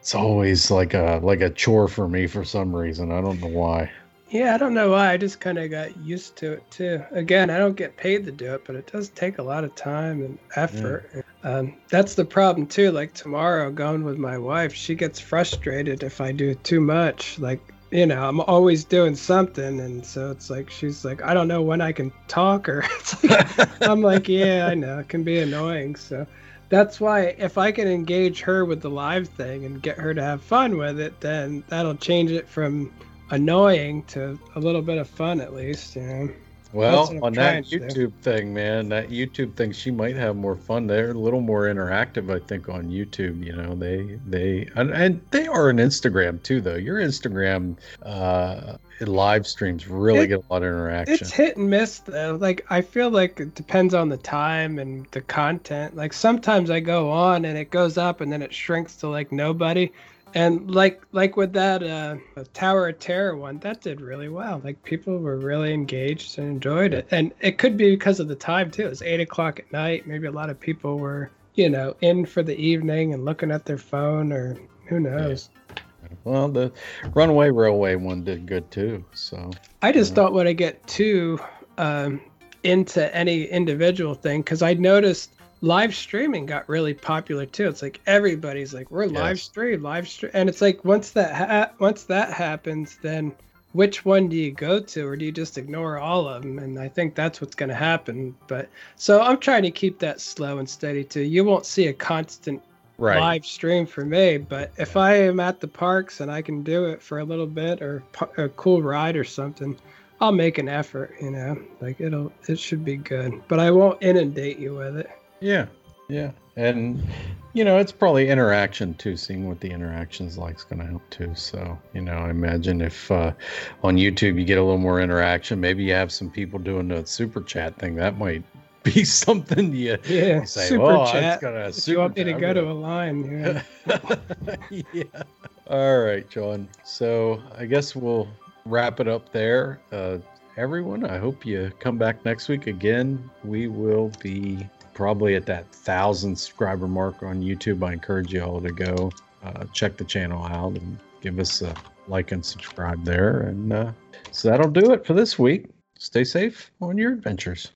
it's always like a like a chore for me for some reason. I don't know why. Yeah, I don't know why. I just kind of got used to it too. Again, I don't get paid to do it, but it does take a lot of time and effort. Yeah. Um, that's the problem too. Like tomorrow, going with my wife, she gets frustrated if I do too much. Like you know, I'm always doing something, and so it's like she's like, I don't know when I can talk, or like, I'm like, yeah, I know, it can be annoying. So that's why if I can engage her with the live thing and get her to have fun with it, then that'll change it from annoying to a little bit of fun at least, you know. Well, on that YouTube thing, man, that YouTube thing, she might have more fun. They're a little more interactive, I think, on YouTube. You know, they they and, and they are on Instagram too, though. Your Instagram uh, live streams really it, get a lot of interaction. It's hit and miss though. Like I feel like it depends on the time and the content. Like sometimes I go on and it goes up and then it shrinks to like nobody and like like with that uh, Tower of Terror one, that did really well. Like people were really engaged and enjoyed it, and it could be because of the time too. It was eight o'clock at night. Maybe a lot of people were you know in for the evening and looking at their phone, or who knows. Well, the Runaway Railway one did good too. So I just don't want to get too um, into any individual thing because I noticed live streaming got really popular too. It's like everybody's like, we're yes. live stream, live stream, and it's like once that ha- once that happens, then which one do you go to, or do you just ignore all of them? And I think that's what's going to happen. But so I'm trying to keep that slow and steady too. You won't see a constant right. live stream for me. But if I am at the parks and I can do it for a little bit or a cool ride or something, I'll make an effort. You know, like it'll it should be good. But I won't inundate you with it. Yeah, yeah, and you know it's probably interaction too. Seeing what the interactions like is going to help too. So you know, I imagine if uh, on YouTube you get a little more interaction, maybe you have some people doing the super chat thing. That might be something you, yeah, say, super oh, chat. Gonna, if you want me to go to a line, yeah. yeah. All right, John. So I guess we'll wrap it up there. Uh, everyone, I hope you come back next week again. We will be probably at that thousand subscriber mark on YouTube. I encourage you all to go uh, check the channel out and give us a like and subscribe there. And uh, so that'll do it for this week. Stay safe on your adventures.